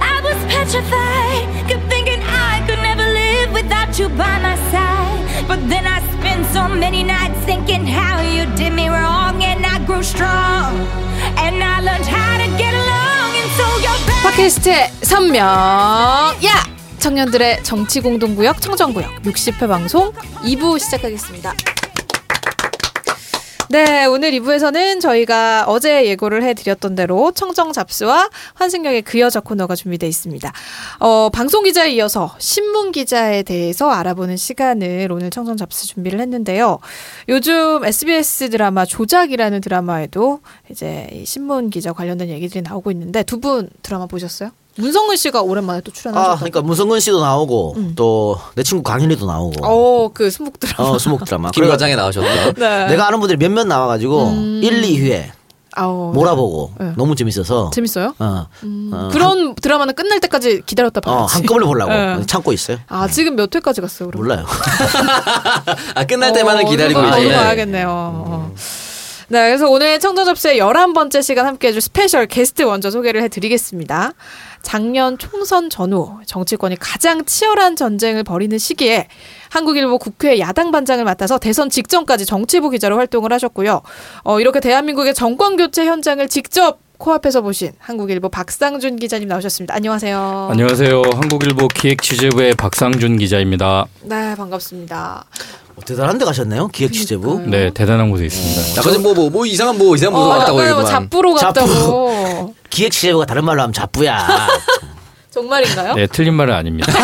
I was petrified, kept thinking I could never live without you by my side. But then I spent so many nights thinking how you did me wrong, and I grew strong, and I learned how to get along. And so you're back. 팟캐스트의 선명 야 청년들의 정치 공동구역 청정구역 60회 방송 2부 시작하겠습니다. 네, 오늘 2부에서는 저희가 어제 예고를 해드렸던 대로 청정 잡스와 환승역의 그 여자 코너가 준비되어 있습니다. 어, 방송 기자에 이어서 신문 기자에 대해서 알아보는 시간을 오늘 청정 잡스 준비를 했는데요. 요즘 SBS 드라마 조작이라는 드라마에도 이제 이 신문 기자 관련된 얘기들이 나오고 있는데 두 분 드라마 보셨어요? 문성근 씨가 오랜만에 또 아, 출연하셨다고. 그러니까 문성근 씨도 나오고 또내 친구 강현이도 나오고. 어, 그 수목 드라마. 어, 수목 드라마. 김 그래가- 과장에 나오셨던. 네. 내가 아는 분들이 몇몇 나와가지고 일 1, 2회 아우, 몰아보고 네. 너무 재밌어서. 재밌어요? 어, 어, 그런 드라마는 끝날 때까지 기다렸다 어, 봐야지. 한꺼번에 보려고 네. 참고 있어요. 아, 지금 몇 회까지 갔어요, 그럼? 몰라요. 아 끝날 때만은 어, 기다리고 이제. 봐야겠네요. 어. 네, 그래서 오늘 청정접수의 11번째 시간 함께 해줄 special guest 먼저 소개를 해드리겠습니다. 작년 총선 전후 정치권이 가장 치열한 전쟁을 벌이는 시기에 한국일보 국회 야당 반장을 맡아서 대선 직전까지 정치부 기자로 활동을 하셨고요. 어, 이렇게 대한민국의 정권 교체 현장을 직접 코앞에서 보신 한국일보 박상준 기자님 나오셨습니다. 안녕하세요. 안녕하세요. 한국일보 기획 취재부의 박상준 기자입니다. 네, 반갑습니다. 어, 대단한 데 가셨네요. 기획 취재부. 네, 대단한 곳에 있습니다. 아까 뭐, 뭐, 뭐 이상한 뭐 이상한 뭐 어, 뭐 얘기만. 잡부로 갔다고. 기획 취재부가 다른 말로 하면 잡부야. 정말인가요? 네, 틀린 말은 아닙니다.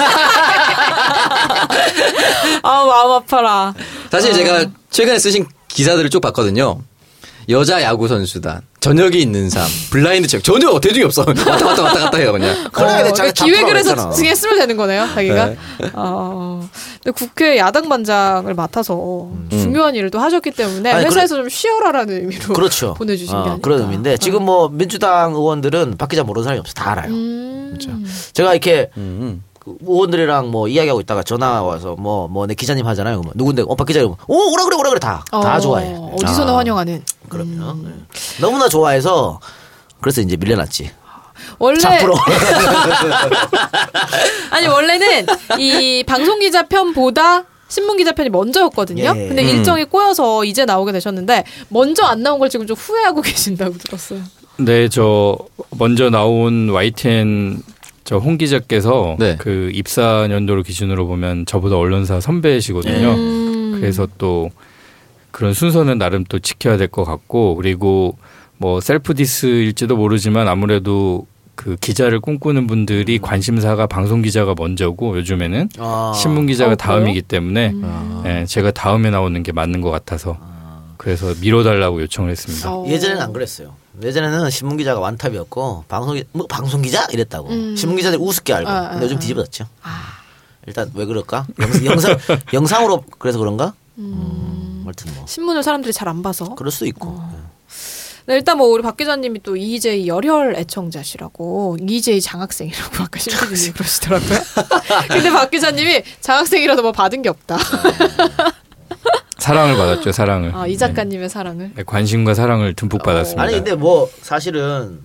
아 마음 아파라. 사실 제가 최근에 쓰신 기사들을 쭉 봤거든요. 여자 야구 선수단, 저녁이 있는 삶, 블라인드 책 전혀 대중이 없어. 왔다 갔다 왔다 갔다 해요 그냥. 그래, 어, 그러니까 잡부라고 기획을 해서 쓰면 되는 거네요, 자기가. 네. 어, 근데 국회 야당 반장을 맡아서 중요한 일을 또 하셨기 때문에 아니, 회사에서 좀 쉬어라라는 의미로 그렇죠. 보내주신 게 어, 아닐까. 그런 의미인데 지금 뭐 민주당 의원들은 박 기자 모르는 사람이 없어. 다 알아요. 음, 제가 이렇게 음. 그 의원들이랑 뭐 이야기하고 있다가 전화 와서 뭐 뭐 내 기자님 하잖아요. 그러면 누군데? 어, 박 기자님. 오, 오라 그래, 오라 그래. 다. 다 어, 좋아해. 어디서나 아, 환영하는. 그럼요. 네. 너무나 좋아해서 그래서 이제 밀려났지. 원래. 아니 원래는 이 방송 기자 편보다 신문 기자 편이 먼저였거든요. 예. 근데 음. 일정이 꼬여서 이제 나오게 되셨는데 먼저 안 나온 걸 지금 좀 후회하고 계신다고 들었어요. 네, 저 먼저 나온 YTN 저홍 기자께서 네. 그 입사 연도를 기준으로 보면 저보다 언론사 선배시거든요. 음. 그래서 또 그런 순서는 나름 또 지켜야 될 것 같고 그리고 뭐 셀프 디스일지도 모르지만 아무래도 그 기자를 꿈꾸는 분들이 관심사가 방송 기자가 먼저고 요즘에는 아. 신문 기자가 어, 다음이기 때문에 예, 제가 다음에 나오는 게 맞는 것 같아서 그래서 미뤄달라고 요청을 했습니다. 어. 예전에는 안 그랬어요. 예전에는 신문 기자가 완탑이었고 방송 기- 뭐 방송 기자 이랬다고. 신문 기자들 우습게 알고. 아, 근데 요즘 아, 뒤집어졌죠. 일단 왜 그럴까? 영, 영상 영상으로 그래서 그런가? 음. 음, 아무튼 뭐 신문을 사람들이 잘 안 봐서. 그럴 수도 있고. 네, 일단 뭐 우리 박 기자님이 또 EJ 열혈 애청자시라고 EJ 장학생이라고 아까 신부님이 그러시더라고요. 근데 박 기자님이 장학생이라도 뭐 받은 게 없다. 사랑을 받았죠, 사랑을. 아, 이 작가님의 사랑을. 네, 관심과 사랑을 듬뿍 받았습니다. 아니 근데 뭐 사실은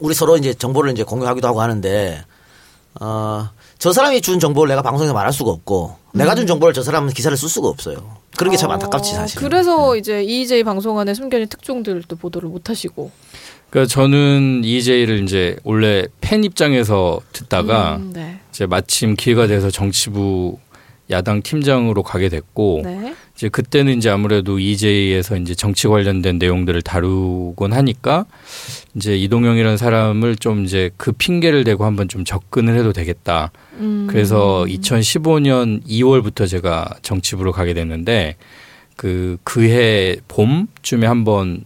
우리 서로 이제 정보를 이제 공유하기도 하고 하는데 어. 저 사람이 준 정보를 내가 방송에서 말할 수가 없고 내가 준 정보를 저 사람은 기사를 쓸 수가 없어요. 그런 게참 안타깝지 사실. 어, 그래서 이제 EJ 방송 안에 숨겨진 특종들도 보도를 못 하시고. 그러니까 저는 EJ를 이제 원래 팬 입장에서 듣다가 음, 네. 이제 마침 기회가 돼서 정치부 야당 팀장으로 가게 됐고 네. 이제 그때는 이제 아무래도 EJ에서 이제 정치 관련된 내용들을 다루곤 하니까 이제 이동영이라는 사람을 좀 이제 그 핑계를 대고 한번 좀 접근을 해도 되겠다. 음. 그래서 2015년 2월부터 제가 정치부로 가게 됐는데 그 그해 봄쯤에 한번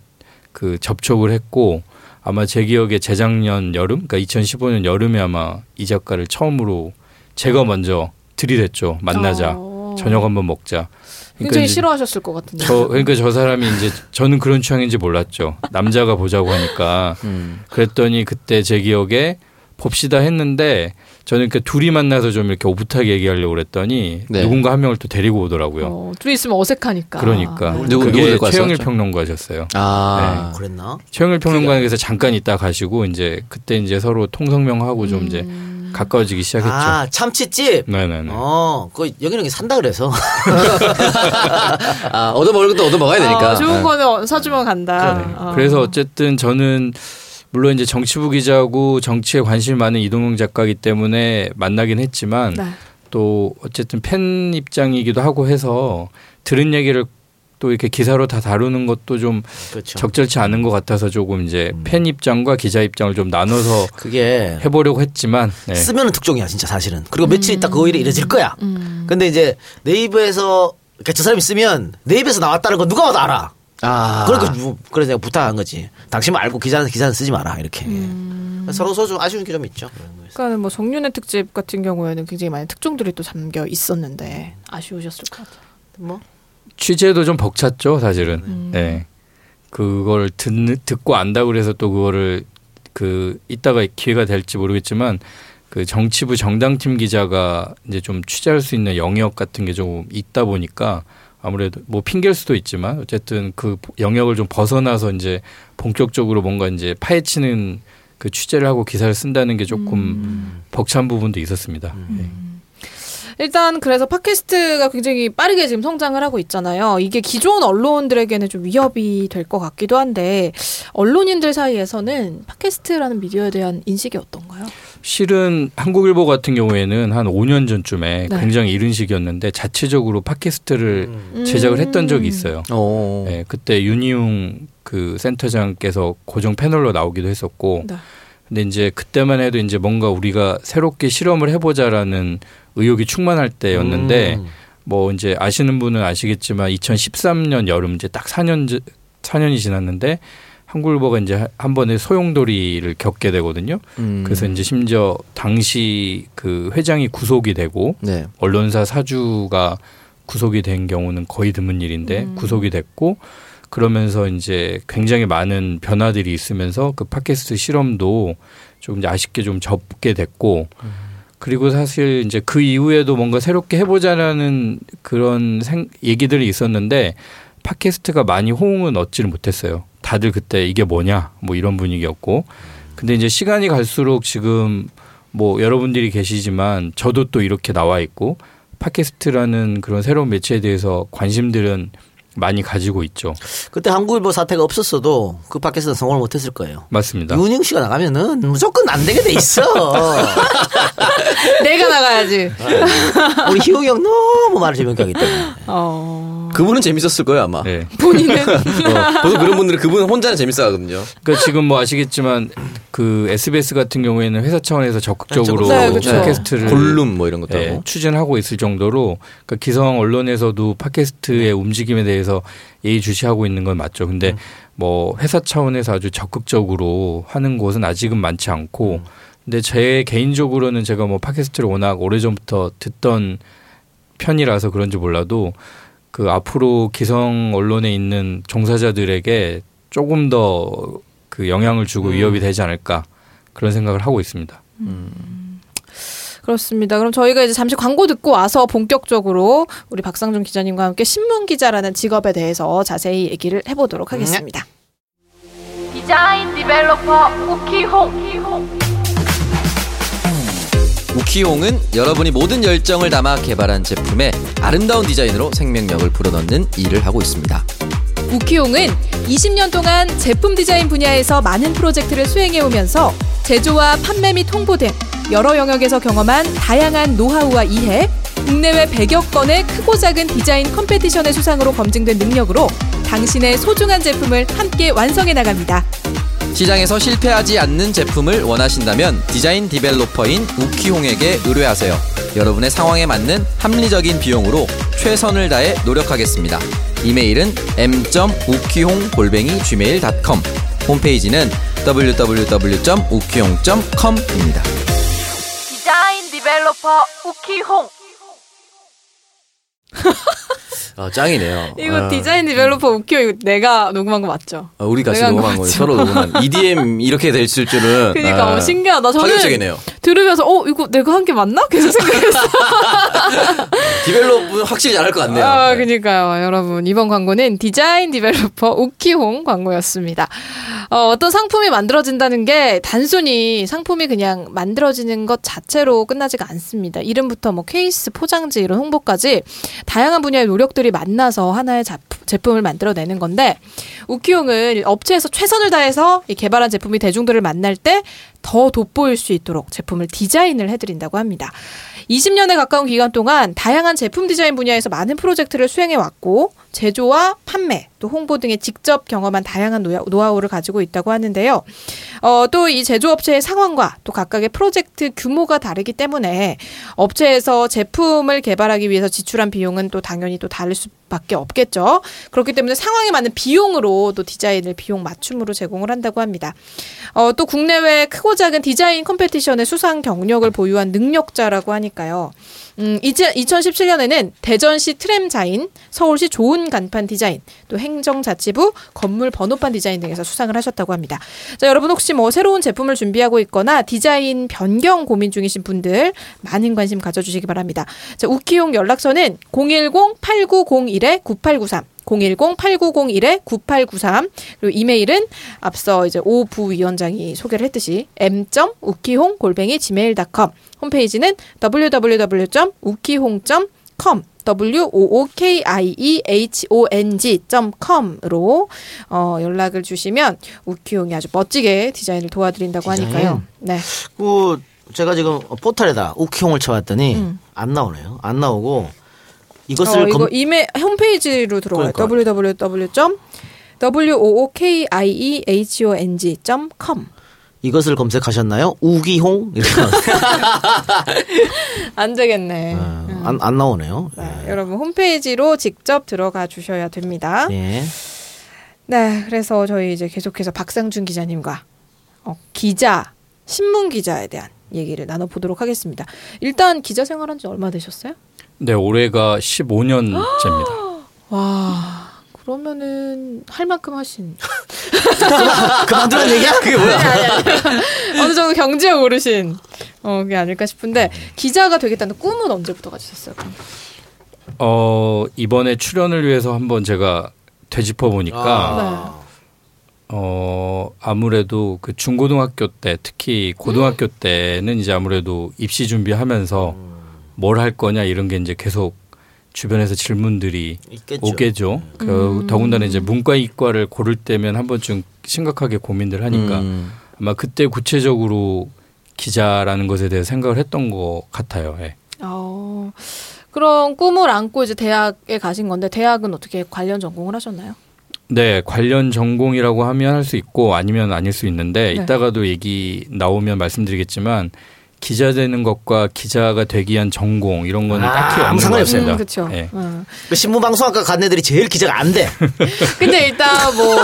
그 접촉을 했고 아마 제 기억에 재작년 여름, 그러니까 2015년 여름에 아마 이 작가를 처음으로 제가 먼저 들이댔죠. 만나자. 어. 저녁 한번 먹자. 굉장히 이제 싫어하셨을 것 같은데. 저 그러니까 저 사람이 이제 저는 그런 취향인지 몰랐죠. 남자가 보자고 하니까 음. 그랬더니 그때 제 기억에 봅시다 했는데 저는 그 둘이 만나서 좀 이렇게 오붓하게 얘기하려고 그랬더니 네. 누군가 한 명을 또 데리고 오더라고요. 어, 둘이 있으면 어색하니까. 그러니까 누구- 누구 그게 최영일? 평론가셨어요. 아. 그랬나? 최영일 평론가에서 잠깐 있다 가시고 이제 그때 이제 서로 통성명하고 좀 이제 가까워지기 시작했죠. 아 참치집. 네네네. 어, 그 여기는 여기 산다 그래서. 아, 얻어먹을 것도 얻어먹어야 되니까. 어, 좋은 네. 거는 사주면 간다. 네. 어. 그래서 어쨌든 저는 물론 이제 정치부 기자고 정치에 관심이 많은 이동영 작가이기 때문에 만나긴 했지만 네. 또 어쨌든 팬 입장이기도 하고 해서 들은 얘기를 또 이렇게 기사로 다 다루는 것도 좀 그렇죠. 적절치 않은 것 같아서 조금 이제 팬 입장과 기자 입장을 좀 나눠서 그게 해보려고 했지만 네. 쓰면은 특종이야 진짜 사실은. 그리고 며칠 있다 그 일이 이래질 거야. 음. 근데 이제 네이버에서 그러니까 저 사람이 쓰면 네이버에서 나왔다는 건 누가 봐도 알아. 아. 그러니까 뭐- 그래서 내가 부탁한 거지. 당신만 알고 기자는 기사는 쓰지 마라 이렇게. 음. 서로 서로 좀 아쉬운 게 좀 있죠. 그러니까 뭐 정윤의 특집 같은 경우에는 굉장히 많은 특종들이 또 잠겨 있었는데 아쉬우셨을 것 같아요. 뭐 취재도 좀 벅찼죠, 사실은. 음. 네. 그걸 듣, 듣고 안다 그래서 또 그거를 그 이따가 기회가 될지 모르겠지만 그 정치부 정당팀 기자가 이제 좀 취재할 수 있는 영역 같은 게 좀 있다 보니까 아무래도 뭐 핑계일 수도 있지만 어쨌든 그 영역을 좀 벗어나서 이제 본격적으로 뭔가 이제 파헤치는 그 취재를 하고 기사를 쓴다는 게 조금 음. 벅찬 부분도 있었습니다. 네. 일단 그래서 팟캐스트가 굉장히 빠르게 지금 성장을 하고 있잖아요. 이게 기존 언론들에게는 좀 위협이 될 것 같기도 한데 언론인들 사이에서는 팟캐스트라는 미디어에 대한 인식이 어떤가요? 실은 한국일보 같은 경우에는 한 5년 전쯤에 네. 굉장히 이른 시기였는데 자체적으로 팟캐스트를 음. 제작을 했던 적이 음. 있어요. 오. 네, 그때 윤희웅 그 센터장께서 고정 패널로 나오기도 했었고, 네. 근데 이제 그때만 해도 이제 뭔가 우리가 새롭게 실험을 해보자라는 의욕이 충만할 때였는데, 음. 뭐 이제 아시는 분은 아시겠지만 2013년 여름 이제 딱 4년 지- 4년이 지났는데 한국일보가 이제 한 번에 소용돌이를 겪게 되거든요. 음. 그래서 이제 심지어 당시 그 회장이 구속이 되고 네. 언론사 사주가 구속이 된 경우는 거의 드문 일인데 음. 구속이 됐고 그러면서 이제 굉장히 많은 변화들이 있으면서 그 팟캐스트 실험도 좀 이제 아쉽게 좀 접게 됐고 그리고 사실 이제 그 이후에도 뭔가 새롭게 해보자라는 그런 생, 얘기들이 있었는데 팟캐스트가 많이 호응은 얻지를 못했어요. 다들 그때 이게 뭐냐 뭐 이런 분위기였고 근데 이제 시간이 갈수록 지금 뭐 여러분들이 계시지만 저도 또 이렇게 나와 있고 팟캐스트라는 그런 새로운 매체에 대해서 관심들은 많이 가지고 있죠. 그때 한국일보 사태가 없었어도 그 팟캐스트는 성공을 못했을 거예요. 맞습니다. 윤영 씨가 나가면은 무조건 안 되게 돼 있어. 내가 나가야지. 우리 희웅이 형 너무 말을 재밌게 하기 때문에. 어. 그분은 재밌었을 거예요 아마. 네. 본인은 어, 보통 그런 분들은 그분 혼자는 재밌어하거든요. 그러니까 지금 뭐 아시겠지만 그 SBS 같은 경우에는 회사 차원에서 적극적으로 네, 그쵸. 팟캐스트를 골룸 뭐 이런 것도 예, 하고. 추진하고 있을 정도로 그러니까 기성 언론에서도 팟캐스트의 움직임에 대해서 예의주시하고 있는 건 맞죠. 근데 뭐 회사 차원에서 아주 적극적으로 하는 곳은 아직은 많지 않고 근데 제 개인적으로는 제가 뭐 팟캐스트를 워낙 오래전부터 듣던 편이라서 그런지 몰라도 그 앞으로 기성 언론에 있는 종사자들에게 조금 더 그 영향을 주고 위협이 되지 않을까 그런 생각을 하고 있습니다. 그렇습니다. 그럼 저희가 이제 잠시 광고 듣고 와서 본격적으로 우리 박상준 기자님과 함께 신문 기자라는 직업에 대해서 자세히 얘기를 해보도록 하겠습니다. 디자인 developer 우키홍 우키홍은 여러분이 모든 열정을 담아 개발한 제품에 아름다운 디자인으로 생명력을 불어넣는 일을 하고 있습니다. 우키홍은 20년 동안 제품 디자인 분야에서 많은 프로젝트를 수행해오면서 제조와 판매 및 홍보 등 여러 영역에서 경험한 다양한 노하우와 이해, 국내외 100여 건의 크고 작은 디자인 competition의 수상으로 검증된 능력으로 당신의 소중한 제품을 함께 완성해 나갑니다. 시장에서 실패하지 않는 제품을 원하신다면 디자인 developer인 우키홍에게 의뢰하세요. 여러분의 상황에 맞는 합리적인 비용으로 최선을 다해 노력하겠습니다. 이메일은 m.ukihong@gmail.com 홈페이지는 www.ukihong.com입니다. 디자인 developer 우키홍 아, 짱이네요. 이거 아. 디자인 developer 우키홍 이거 내가 녹음한 거 맞죠? 아, 우리 같이 녹음한 거? 서로 녹음한 EDM 이렇게 됐을 줄은 그러니까 아, 어, 신기하다. 저는 파격적이네요. 들으면서 어 이거 내가 한 게 맞나? 계속 생각했어. develop은 확실히 잘할 것 같네요. 아, 네. 그니까요. 여러분, 이번 광고는 디자인 developer 우키홍 광고였습니다. 어, 어떤 상품이 만들어진다는 게 단순히 상품이 그냥 만들어지는 것 자체로 끝나지가 않습니다. 이름부터 뭐 케이스, 포장지 이런 홍보까지 다양한 분야의 노력들이 만나서 하나의 자- 제품을 만들어내는 건데 우키용은 업체에서 최선을 다해서 이 개발한 제품이 대중들을 만날 때 더 돋보일 수 있도록 제품을 디자인을 해드린다고 합니다. 20년에 가까운 기간 동안 다양한 제품 디자인 분야에서 많은 프로젝트를 수행해 왔고 제조와 판매 또 홍보 등에 직접 경험한 다양한 노하- 노하우를 가지고 있다고 하는데요. 어, 또 이 제조업체의 상황과 또 각각의 프로젝트 규모가 다르기 때문에 업체에서 제품을 개발하기 위해서 지출한 비용은 또 당연히 또 다를 수 밖에 없겠죠. 그렇기 때문에 상황에 맞는 비용으로 또 디자인을 비용 맞춤으로 제공을 한다고 합니다. 어, 또 국내외 크고 작은 디자인 competition의 수상 경력을 보유한 능력자라고 하니까요. 음, 이제 2017년에는 대전시 트램 디자인, 서울시 좋은 간판 디자인, 또 행정자치부 건물 번호판 디자인 등에서 수상을 하셨다고 합니다. 자, 여러분 혹시 뭐 새로운 제품을 준비하고 있거나 디자인 변경 고민 중이신 분들 많은 관심 가져주시기 바랍니다. 자, 우키용 연락처는 010-8901-9893. 010-8901-9893 그리고 이메일은 앞서 이제 오 부위원장이 소개를 했듯이 m.우키홍 골뱅이 gmail.com 홈페이지는 www.ukihong.com w o o k i e h o n g.com으로 어, 연락을 주시면 우키용이 아주 멋지게 디자인을 도와드린다고 디자인? 하니까요. 네. 그 제가 지금 포털에다 우키용을 쳐봤더니 음. 안 나오네요. 안 나오고 이것을 어, 이거 검, 이메 홈페이지로 들어가요. 그러니까. www. w o o k i e h o n g.com 이것을 검색하셨나요? 우기홍 이렇게. 안 되겠네. 어, 안, 안 나오네요. 네, 여러분 홈페이지로 직접 들어가 주셔야 됩니다. 예. 네, 그래서 저희 이제 계속해서 박상준 기자님과 어, 기자, 신문 기자에 대한 얘기를 나눠보도록 하겠습니다. 일단 기자 생활한 지 얼마 되셨어요? 네, 올해가 15년째입니다. 와, 그러면은 할 만큼 하신 그만두란 얘기야? 그게 뭐야? 어느 정도 경지에 오르신 어, 게 아닐까 싶은데 기자가 되겠다는 꿈은 언제부터 가지셨어요? 그럼? 어, 이번에 출연을 위해서 한번 제가 되짚어 보니까 아. 어, 아무래도 그 중고등학교 때 특히 고등학교 때는 이제 아무래도 입시 준비하면서 뭘 할 거냐 이런 게 이제 계속 주변에서 질문들이 있겠죠. 오겠죠. 그 더군다나 이제 문과 이과를 고를 때면 한 번쯤 심각하게 고민들 하니까 음. 아마 그때 구체적으로 기자라는 것에 대해 생각을 했던 것 같아요. 예. 어, 그런 꿈을 안고 이제 대학에 가신 건데 대학은 어떻게 관련 전공을 하셨나요? 네, 관련 전공이라고 하면 할 수 있고 아니면 아닐 수 있는데 네. 이따가도 얘기 나오면 말씀드리겠지만 기자 되는 것과 기자가 되기 위한 전공 이런 거는 아, 딱히 아무 없는 것 상관이 없어요. 음, 그렇죠. 예. 음. 그 신문방송학과 간 애들이 제일 기자가 안 돼. 근데 일단 뭐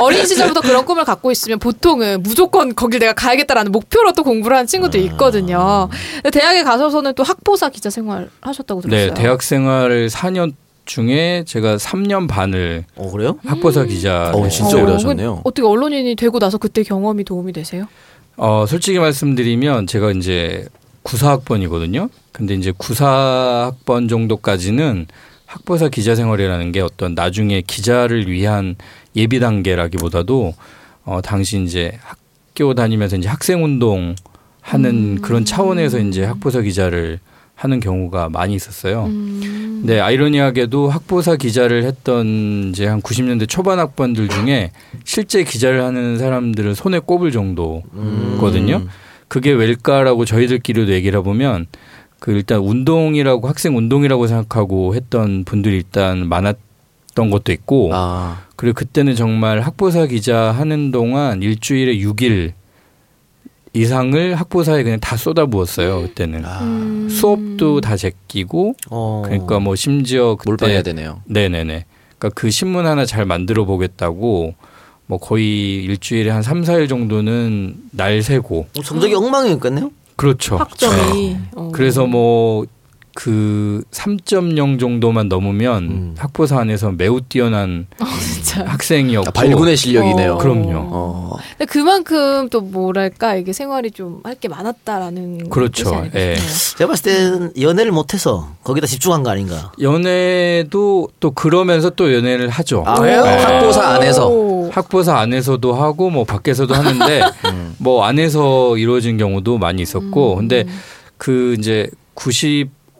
어린 시절부터 그런 꿈을 갖고 있으면 보통은 무조건 거길 내가 가야겠다라는 목표로 또 공부를 하는 친구도 있거든요. 근데 대학에 가서서는 또 학보사 기자 생활 하셨다고 들었어요. 네, 대학 생활을 4년 중에 제가 3년 반을 어 그래요? 학보사 기자 어, 진짜 오래 하셨네요. 어떻게 언론인이 되고 나서 그때 경험이 도움이 되세요? 어, 솔직히 말씀드리면 제가 이제 구사학번이거든요. 근데 이제 구사학번 정도까지는 학보사 기자 생활이라는 게 어떤 나중에 기자를 위한 예비 단계라기보다도 어, 당시 이제 학교 다니면서 이제 학생 운동 하는 그런 차원에서 이제 학보사 기자를 하는 경우가 많이 있었어요. 네, 아이러니하게도 학보사 기자를 했던 이제 한 90년대 초반 학번들 중에 실제 기자를 하는 사람들을 손에 꼽을 정도거든요. 그게 왜일까라고 저희들끼리도 얘기를 해보면 그 일단 운동이라고 학생 운동이라고 생각하고 했던 분들이 일단 많았던 것도 있고 아, 그리고 그때는 정말 학보사 기자 하는 동안 일주일에 6일 이상을 학보사에 그냥 다 쏟아부었어요 그때는 음. 수업도 다 제끼고 어. 그러니까 뭐 심지어 그때 몰빵해야 되네요. 네네네. 그러니까 그 신문 하나 잘 만들어 보겠다고 뭐 거의 일주일에 한 3, 4일 정도는 날 새고 어, 성적이 엉망이겠네요. 그렇죠. 학점이. 어. 그래서 뭐 그 3.0 정도만 넘으면 음. 학보사 안에서 매우 뛰어난 진짜. 학생이었고 아, 발군의 실력이네요. 어. 그럼요. 어. 근데 그만큼 또 뭐랄까 이게 생활이 좀 할 게 많았다라는 그렇죠. 예. 싶네요. 제가 봤을 때는 연애를 못해서 거기다 집중한 거 아닌가. 연애도 또 그러면서 또 연애를 하죠. 아, 왜요? 네. 학보사 안에서. 오. 학보사 안에서도 하고 뭐 밖에서도 하는데 뭐 안에서 이루어진 경우도 많이 있었고 근데 그 이제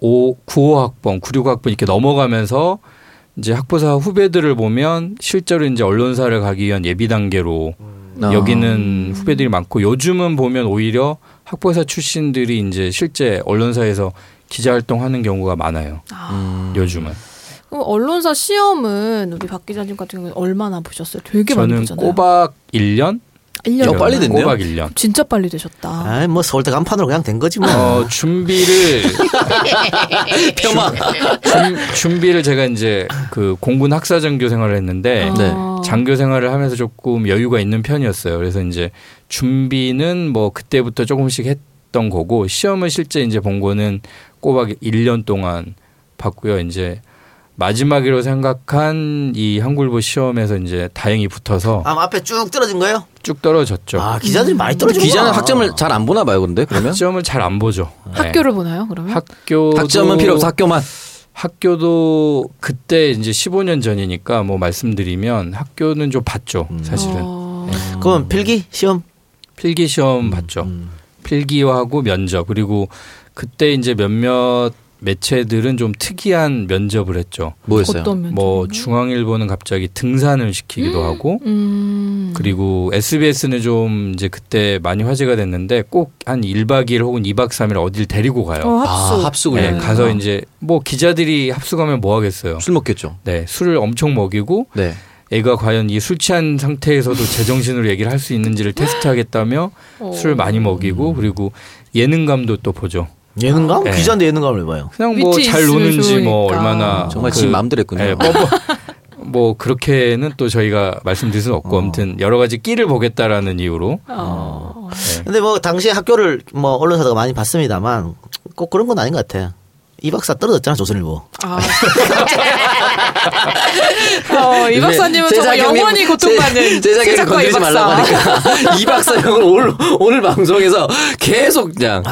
95 95학번 96학번 이렇게 넘어가면서 이제 학보사 후배들을 보면 실제로 이제 언론사를 가기 위한 예비 단계로 어. 여기는 후배들이 많고 요즘은 보면 오히려 학보사 출신들이 이제 실제 언론사에서 기자 활동하는 경우가 많아요. 음. 요즘은. 그럼 언론사 시험은 우리 박 기자님 같은 경우는 얼마나 보셨어요? 되게 많이 저는 보잖아요. 꼬박 1년? 1년 어, 빨리 됐네요. 꼬박 1년. 진짜 빨리 되셨다. 아, 뭐 서울대 간판으로 그냥 된 거지 뭐. 어, 준비를 폄하. 준, 준비를 제가 이제 그 공군 학사 장교 생활을 했는데 네. 아. 장교 생활을 하면서 조금 여유가 있는 편이었어요. 그래서 이제 준비는 뭐 그때부터 조금씩 했던 거고 시험을 실제 이제 본 거는 꼬박 1년 동안 봤고요. 이제 마지막이라고 생각한 이 한글보 시험에서 이제 다행히 붙어서 아, 앞에 쭉 떨어진 거예요? 쭉 떨어졌죠. 아, 기자들이 많이 떨어진 기자는 학점을 잘 안 보나 봐요, 근데 그러면? 학점을 잘 안 보죠. 네. 학교를 보나요? 그러면? 학교 학점은 필요 없어, 학교만. 학교도 그때 이제 15년 전이니까 뭐 말씀드리면 학교는 좀 봤죠. 사실은 어. 그럼 필기 시험 필기 시험 봤죠. 필기하고 면접 그리고 그때 이제 몇몇 매체들은 좀 특이한 면접을 했죠. 뭐였어요? 뭐 중앙일보는 갑자기 등산을 시키기도 하고 음. 그리고 SBS는 좀 이제 그때 많이 화제가 됐는데 꼭 한 1박 2일 혹은 2박 3일 어딜 데리고 가요. 어, 합숙. 아, 합숙을 네, 해요. 가서 이제 뭐 기자들이 합숙하면 뭐 하겠어요. 술 먹겠죠. 네, 술을 엄청 먹이고 네. 애가 과연 이 술 취한 상태에서도 제정신으로 얘기를 할 수 있는지를 테스트하겠다며 어. 술 많이 먹이고 그리고 예능감도 또 보죠. 예능감? 네. 기자인데 예능감을 해봐요. 그냥 뭐 위트 잘 있으면 노는지 뭐 좋으니까. 얼마나 정말 그- 지 마음대로 했군요. 예, 뻔뻔 뭐 그렇게는 또 저희가 말씀드릴 수는 없고 아무튼 여러 가지 끼를 보겠다라는 이유로 어. 근데 뭐 당시에 학교를 뭐 언론사가 많이 봤습니다만 꼭 그런 건 아닌 것 같아. 이 박사 떨어졌잖아 조선일보. 아. 어, 이 박사님은 정말 영원히 고통받는 이 건드리지 말라고 박사. 하니까 이 박사 형을 오늘, 오늘 방송에서 계속 그냥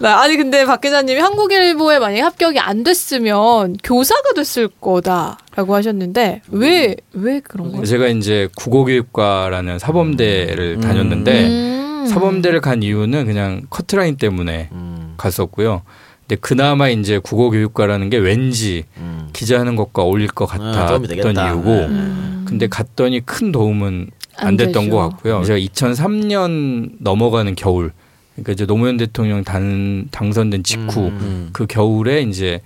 네, 아니 근데 박 기자님이 한국일보에 만약에 합격이 안 됐으면 교사가 됐을 거다라고 하셨는데 왜왜 그런 거예요? 제가 이제 국어교육과라는 사범대를 다녔는데 음. 사범대를 간 이유는 그냥 커트라인 때문에 갔었고요. 근데 그나마 이제 국어 교육과라는 게 왠지 기자하는 것과 어울릴 것 아, 같았던 되겠다. 이유고 음. 근데 갔더니 큰 도움은 안 안 됐던 되죠. 것 같고요. 제가 2003년 넘어가는 겨울, 그러니까 이제 노무현 대통령 단, 당선된 직후 음. 그 겨울에 이제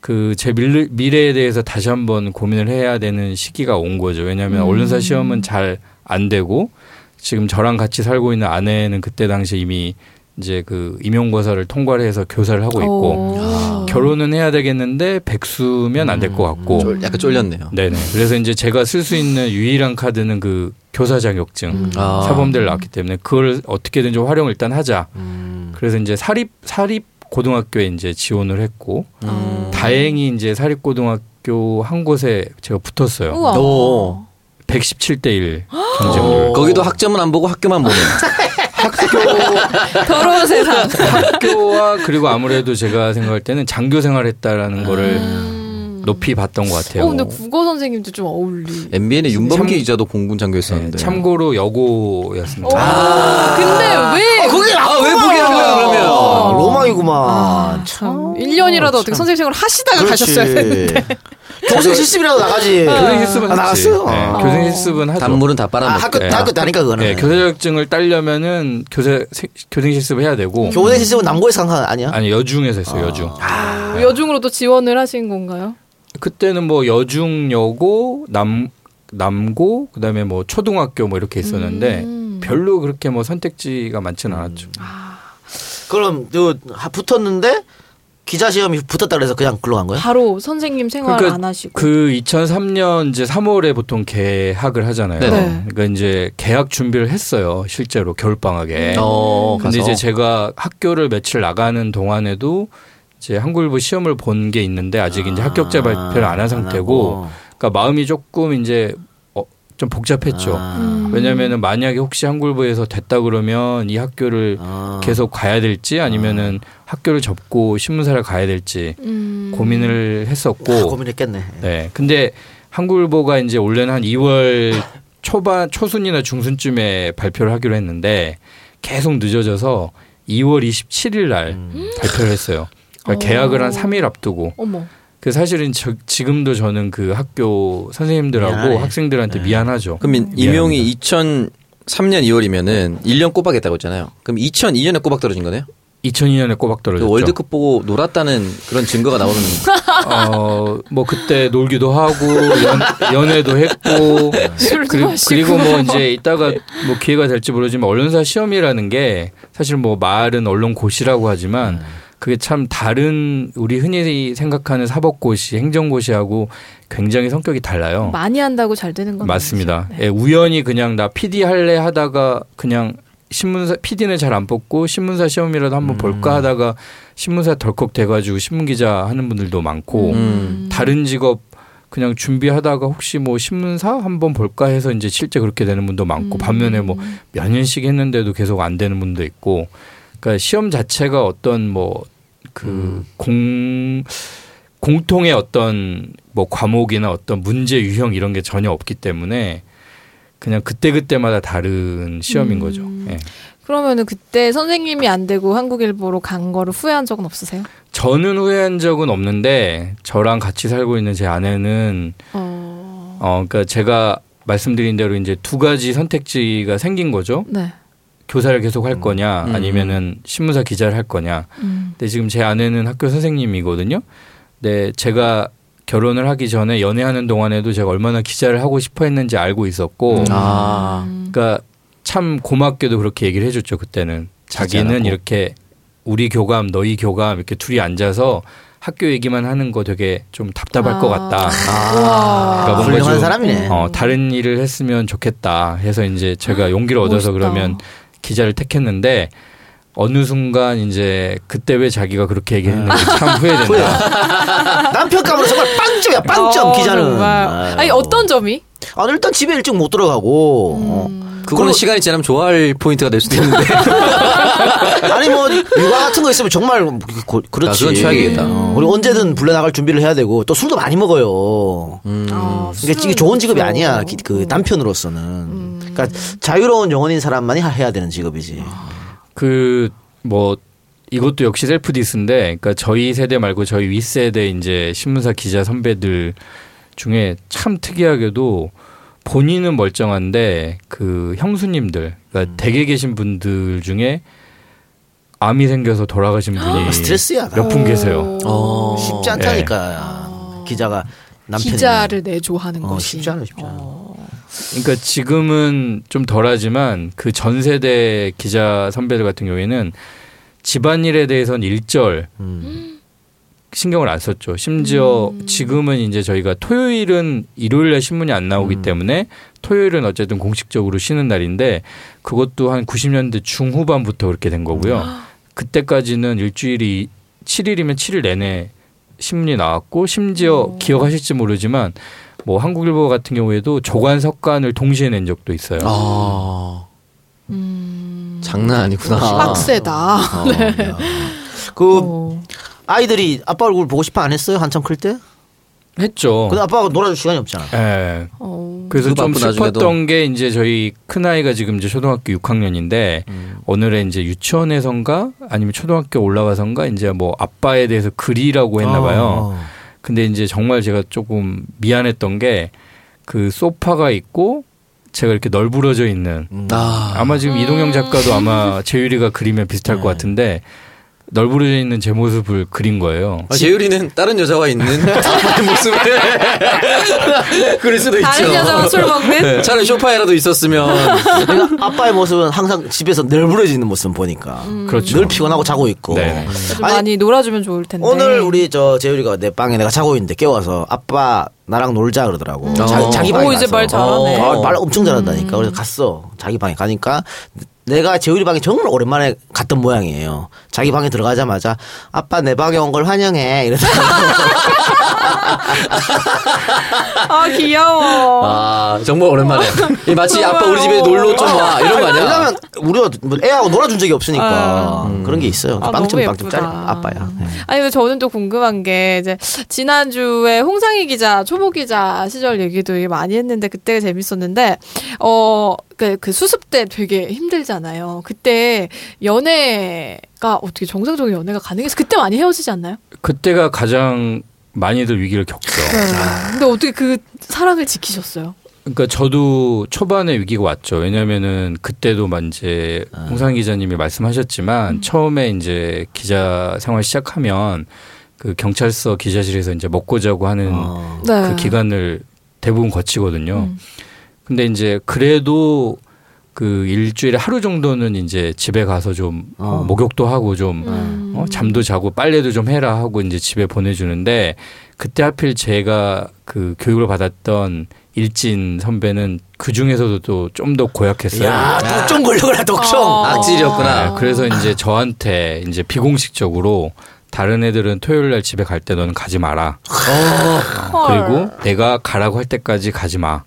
그 제 미래에 대해서 다시 한번 고민을 해야 되는 시기가 온 거죠. 왜냐하면 음. 언론사 시험은 잘 안 되고 지금 저랑 같이 살고 있는 아내는 그때 당시 이미 이제 그 임용고사를 통과를 해서 교사를 하고 있고 오. 결혼은 해야 되겠는데 백수면 안 될 것 같고 쫄- 약간 쫄렸네요. 네네. 그래서 이제 제가 쓸 수 있는 유일한 카드는 그 교사 자격증 음. 아. 사범대를 나왔기 때문에 그걸 어떻게든 좀 활용을 일단 하자. 음. 그래서 이제 사립 사립 고등학교에 이제 지원을 했고 음. 다행히 이제 사립 고등학교 한 곳에 제가 붙었어요. 우와. 오. 117대 1 경쟁률. 거기도 학점은 안 보고 학교만 보 네. 더러운 세상. 학교와 그리고 아무래도 제가 생각할 때는 장교 생활했다라는 거를 음. 높이 봤던 것 같아요. 어, 근데 국어 선생님도 좀 어울리. MBN의 윤범기 참- 기자도 공군 네, 장교였었는데. 참고로 여고였습니다. 아, 근데 왜? 아, 거기 아, 로망이구만. 아, 참. 1년이라도 어떻게 선생님 생활 하시다가 그렇지. 가셨어야 되는데. 교생 실습이라도 나가지. 교생 실습은 아. 나갔어요. 네, 어. 교생 실습은 하죠. 단물은 다 아, 빨아먹고. 학교 네. 학교 다니까 그거는. 네, 교사 자격증을 따려면은 교사 세- 교생 실습을 해야 되고 교생 실습은 남고에서 한거 아니야? 아니 여중에서 했어요. 여중. 아, 여중으로 또 지원을 하신 건가요? 그때는 뭐 여중 여고 남 남고 그다음에 뭐 초등학교 뭐 이렇게 있었는데 음. 별로 그렇게 뭐 선택지가 많지는 않았죠. 그럼 저 하- 붙었는데 기자 시험이 붙었다 그래서 그냥 글로 간 거야? 바로 선생님 생활 그러니까 안 하시고. 그 2003년 이제 3월에 보통 개학을 하잖아요. 네. 네. 그러니까 이제 개학 준비를 했어요. 실제로 겨울 방학에. 어, 근데 가서. 이제 제가 학교를 며칠 나가는 동안에도 이제 한국일보 시험을 본 게 있는데 아직 이제 합격자 발표를 안 한 상태고. 그러니까 마음이 조금 이제 어, 좀 복잡했죠. 아. 음. 왜냐면은 만약에 혹시 한국일보에서 됐다 그러면 이 학교를 아. 계속 가야 될지 아니면은 학교를 접고 신문사를 가야 될지 음. 고민을 했었고 아, 고민했겠네. 네. 근데 한국일보가 이제 원래는 한 2월 초반 초순이나 중순쯤에 발표를 하기로 했는데 계속 늦어져서 2월 27일 날 음. 발표를 했어요. 그러니까 어. 계약을 한 3일 앞두고. 어머. 그 사실은 저, 지금도 저는 그 학교 선생님들하고 미안하네. 학생들한테 네. 미안하죠. 그럼 임- 임용이 2003년 2월이면은 1년 꼬박 했다고 했잖아요. 그럼 2002년에 꼬박 떨어진 거네요? 2002년에 꼬박 그 떨어졌죠. 월드컵 보고 놀았다는 그런 증거가 나오는 어, 뭐 그때 놀기도 하고 연, 연애도 했고 술도 그리, 마시고. 그리고 뭐 이제 이따가 뭐 기회가 될지 모르지만 언론사 시험이라는 게 사실 뭐 말은 언론 고시라고 하지만 그게 참 다른 우리 흔히 생각하는 사법고시, 행정고시하고 굉장히 성격이 달라요. 많이 한다고 잘 되는 건 맞습니다. 네. 예, 우연히 그냥 나 PD 할래 하다가 그냥 신문사 PD는 잘 안 뽑고 신문사 시험이라도 한번 음. 볼까 하다가 신문사 덜컥 돼가지고 신문 기자 하는 분들도 많고 음. 다른 직업 그냥 준비하다가 혹시 뭐 신문사 한번 볼까 해서 이제 실제 그렇게 되는 분도 많고 음. 반면에 뭐 몇 년씩 했는데도 계속 안 되는 분도 있고 그러니까 시험 자체가 어떤 뭐그공 공통의 어떤 뭐 과목이나 어떤 문제 유형 이런 게 전혀 없기 때문에 그냥 그때 그때마다 다른 시험인 음. 거죠. 예. 그러면은 그때 선생님이 안 되고 한국 일보로 간 거를 후회한 적은 없으세요? 저는 후회한 적은 없는데 저랑 같이 살고 있는 제 아내는 어. 어 그러니까 제가 말씀드린 대로 이제 두 가지 선택지가 생긴 거죠. 네. 교사를 계속 할 거냐 음. 아니면은 신문사 기자를 할 거냐. 음. 근데 지금 제 아내는 학교 선생님이거든요. 근데 제가 결혼을 하기 전에 연애하는 동안에도 제가 얼마나 기자를 하고 싶어 했는지 알고 있었고, 음. 아. 그러니까 참 고맙게도 그렇게 얘기를 해줬죠 그때는. 자기는? 이렇게 우리 교감, 너희 교감 이렇게 둘이 앉아서 학교 얘기만 하는 거 되게 좀 답답할 아. 것 같다. 와. 그러니까 뭔가 훌륭한 좀, 사람이네. 어, 다른 일을 했으면 좋겠다 해서 이제 제가 용기를 얻어서 멋있다. 그러면 기자를 택했는데 어느 순간 이제 그때 왜 자기가 그렇게 얘기했는지 참 후회된다. 남편감으로 정말 빵점이야 빵점 어, 기자는. 정말. 아유. 아니 어떤 점이? 아 일단 집에 일찍 못 들어가고. 어. 음. 그거는 그리고- 시간이 지나면 좋아할 포인트가 될 수도 있는데. 아니 뭐 육아 같은 거 있으면 정말 고- 그렇지. 아, 그건 최악이겠다. 어, 우리 언제든 불러 나갈 준비를 해야 되고 또 술도 많이 먹어요. 음. 아, 그러니까 이게 좋은 직업이. 아니야. 기- 그 남편으로서는. 그러니까 자유로운 영혼인 사람만이 하- 해야 되는 직업이지. 그뭐 이것도 역시 self diss인데, 그러니까 저희 세대 말고 저희 윗 세대 이제 신문사 기자 선배들 중에 참 특이하게도 본인은 멀쩡한데 그 형수님들, 그러니까 댁에 계신 분들 중에 암이 생겨서 돌아가신 분이 스트레스야. 몇 분 계세요. 어. 쉽지 않다니까. 기자가 남편이 기자를 내조하는 어, 것이 쉽지 않아, 쉽지 않아. 어. 그러니까 지금은 좀 덜하지만 그 전 세대 기자 선배들 같은 경우에는 집안일에 대해서는 일절 음. 신경을 안 썼죠. 심지어 지금은 이제 저희가 토요일은 일요일에 신문이 안 나오기 음. 때문에 토요일은 어쨌든 공식적으로 쉬는 날인데 그것도 한 90년대 중후반부터 그렇게 된 거고요. 그때까지는 일주일이 7일이면 7일 내내 신문이 나왔고 심지어 기억하실지 모르지만 뭐 한국일보 같은 경우에도 조간 석간을 동시에 낸 적도 있어요. 아. 음. 장난 아니구나. 빡세다. 어, 야. 그 어. 아이들이 아빠 얼굴 보고 싶어 안 했어요? 한참 클 때? 했죠. 근데 아빠가 놀아줄 시간이 없잖아. 예. 어. 그래서 그 좀. 슬펐던 게 이제 저희 큰 아이가 지금 이제 초등학교 6학년인데 오늘에 이제 유치원에선가 아니면 초등학교 올라가선가 이제 뭐 아빠에 대해서 글이라고 했나 봐요. 어. 근데 이제 정말 제가 조금 미안했던 게 그 소파가 있고 제가 이렇게 널브러져 있는 아. 아마 지금 이동영 작가도 아마 재율이가 그리면 비슷할 네. 것 같은데 널브러져 있는 제 모습을 그린 거예요. 아, 재율이는 다른 여자와 있는 아빠의 모습을 그럴 수도 있죠. 다른 여자와 술 먹는 네, 차라리 소파에라도 있었으면 내가 아빠의 모습은 항상 집에서 널브러지는 모습 보니까 그렇죠. 늘 피곤하고 자고 있고. 네. 좀 아니, 많이 놀아주면 좋을 텐데. 오늘 우리 저 재율이가 내 방에 내가 자고 있는데 깨워서 아빠 나랑 놀자 그러더라고. 음. 자기, 어. 자 기 방에 오, 이제. 말 잘하네. 아, 말 엄청 잘한다니까. 그래서 갔어. 자기 방에 가니까 내가 재율이 방에 정말 오랜만에 갔던 모양이에요. 자기 방에 들어가자마자 아빠 내 방에 온 걸 환영해 이러다가 아 귀여워. 아 정말 오랜만에. 이 마치 아빠 우리 집에 놀러 좀 와 이런 거 아니야? 왜냐면 우리가 뭐 애하고 놀아준 적이 없으니까 아. 그런 게 있어요. 아, 빵점 빵점. 짜리 아빠야. 네. 아니 근데 저는 또 궁금한 게 이제 지난 주에 홍상희 기자 초보 기자 시절 얘기도 많이 했는데 그때가 재밌었는데 어 그그 수습 때 되게 힘들잖아요. 그때 연애가 어떻게 정상적인 연애가 가능해서 그때 많이 헤어지지 않나요? 그때가 가장 많이들 위기를 겪죠. 네. 근데 어떻게 그 사랑을 지키셨어요? 그러니까 저도 초반에 위기가 왔죠. 왜냐면은 그때도 막 이제 홍상 기자님이 말씀하셨지만 처음에 이제 기자 생활 시작하면 그 경찰서 기자실에서 이제 먹고 자고 하는 어. 네. 그 기간을 대부분 거치거든요. 음. 근데 이제 그래도 그 일주일에 하루 정도는 이제 집에 가서 좀 어, 어. 목욕도 하고 좀 음. 어, 잠도 자고 빨래도 좀 해라 하고 이제 집에 보내주는데 그때 하필 제가 그 교육을 받았던 일진 선배는 그 중에서도 또 좀 더 고약했어요. 야 독종 걸려라 독종. 어. 악질이었구나. 네, 그래서 이제 저한테 이제 비공식적으로 다른 애들은 토요일 날 집에 갈 때 너는 가지 마라. 그리고 내가 가라고 할 때까지 가지 마.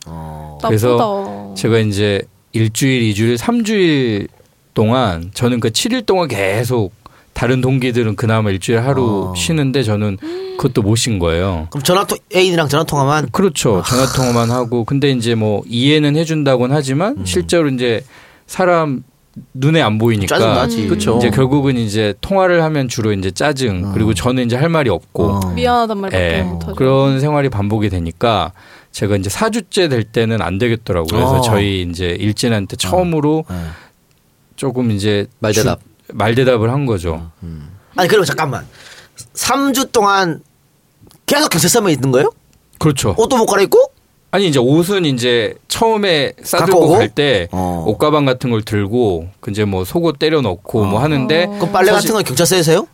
어. 그래서 나쁘다. 제가 이제 일주일, 이주일, 삼주일 동안 저는 그 7일 동안 계속 다른 동기들은 그나마 일주일에 하루 어. 쉬는데 저는 그것도 못 쉰 거예요. 그럼 전화 통 애인이랑 전화 통화만 그렇죠. 전화 통화만 하고 근데 이제 뭐 이해는 해준다고는 하지만 음. 실제로 이제 사람 눈에 안 보이니까 짜증나지. 그쵸. 이제 결국은 이제 통화를 하면 주로 이제 짜증 어. 그리고 저는 이제 할 말이 없고 어. 미안하단 말밖에 예, 못하죠. 그런 생활이 반복이 되니까 제가 이제 4주째 될 때는 안 되겠더라고요. 그래서 어. 저희 이제 일진한테 처음으로 네. 조금 이제 말대답. 주- 말대답을 한 거죠. 아니 그럼 잠깐만. 3주 동안 계속 경찰서만 있는 거예요? 그렇죠. 옷도 못 갈아입고? 아니 이제 옷은 이제 처음에 갖고 싸들고 오고? 갈때 어. 옷가방 같은 걸 들고 그 이제 뭐 속옷 때려 넣고 뭐 하는데 그럼 빨래 같은 건 경찰서에서 해요?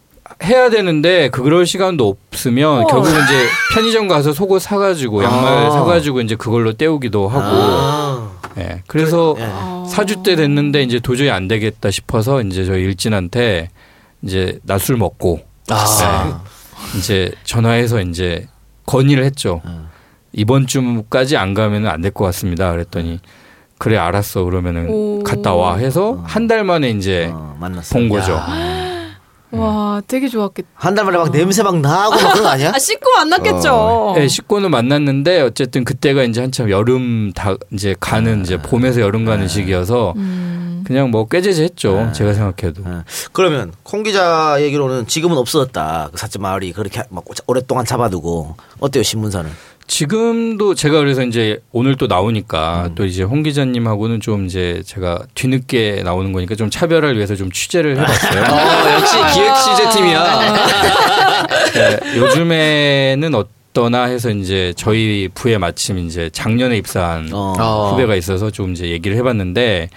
해야 되는데 그럴 시간도 없으면 어. 결국은 이제 편의점 가서 속옷 사가지고 양말 아. 사가지고 이제 그걸로 때우기도 하고 아. 예 그래서 예. 사주 때 됐는데 이제 도저히 안 되겠다 싶어서 이제 저희 일진한테 이제 낮술 먹고 아. 네. 이제 전화해서 이제 건의를 했죠. 음. 이번 주까지 안 가면은 안 될 것 같습니다. 그랬더니 그래 알았어 그러면은 오. 갔다 와 해서 한 달 만에 이제 어, 만났어. 본 거죠. 와 되게 좋았겠다. 한 달 만에 막 냄새 막 나고 막 그런 거 아니야? 아 씻고 만났겠죠. 네, 식구는 만났는데 어쨌든 그때가 이제 한참 여름 다 이제 가는 이제 봄에서 여름 가는 시기여서 음. 그냥 뭐 꾀재재했죠. 제가 생각해도. 어. 그러면 콩 기자 얘기로는 지금은 없어졌다. 그 사자 마을이 그렇게 막 오랫동안 잡아두고 어때요 신문사는? 지금도 제가 그래서 이제 오늘 또 나오니까 음. 또 이제 홍 기자님하고는 좀 이제 제가 뒤늦게 나오는 거니까 좀 차별화를 위해서 좀 취재를 해봤어요. 어, 역시 기획 취재팀이야. 네, 요즘에는 어떠나 해서 이제 저희 부에 마침 이제 작년에 입사한 어. 어. 후배가 있어서 좀 이제 얘기를 해봤는데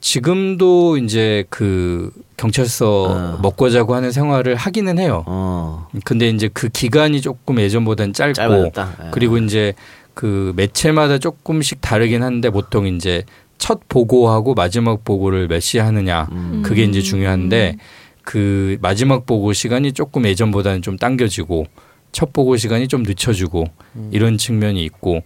지금도 이제 그 경찰서 어. 먹고 자고 하는 생활을 하기는 해요. 어. 근데 이제 그 기간이 조금 예전보다는 짧고 짧아졌다. 예. 그리고 이제 그 매체마다 조금씩 다르긴 한데 보통 이제 첫 보고하고 마지막 보고를 몇 시에 하느냐 음. 그게 이제 중요한데 그 마지막 보고 시간이 조금 예전보다는 좀 당겨지고 첫 보고 시간이 좀 늦춰지고 음. 이런 측면이 있고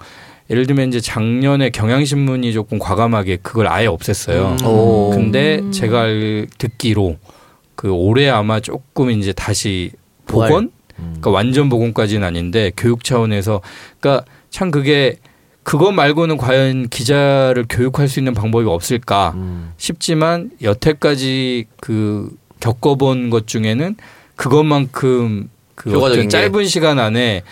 예를 들면 이제 작년에 경향신문이 조금 과감하게 그걸 아예 없앴어요. 음. 오. 근데 제가 알- 듣기로 그 올해 아마 조금 이제 다시. 복원? 음. 그러니까 완전 복원까지는 아닌데 교육 차원에서 그러니까 참 그게 그거 말고는 과연 기자를 교육할 수 있는 방법이 없을까 음. 싶지만 여태까지 그 겪어본 것 중에는 그것만큼 그. 짧은 시간 안에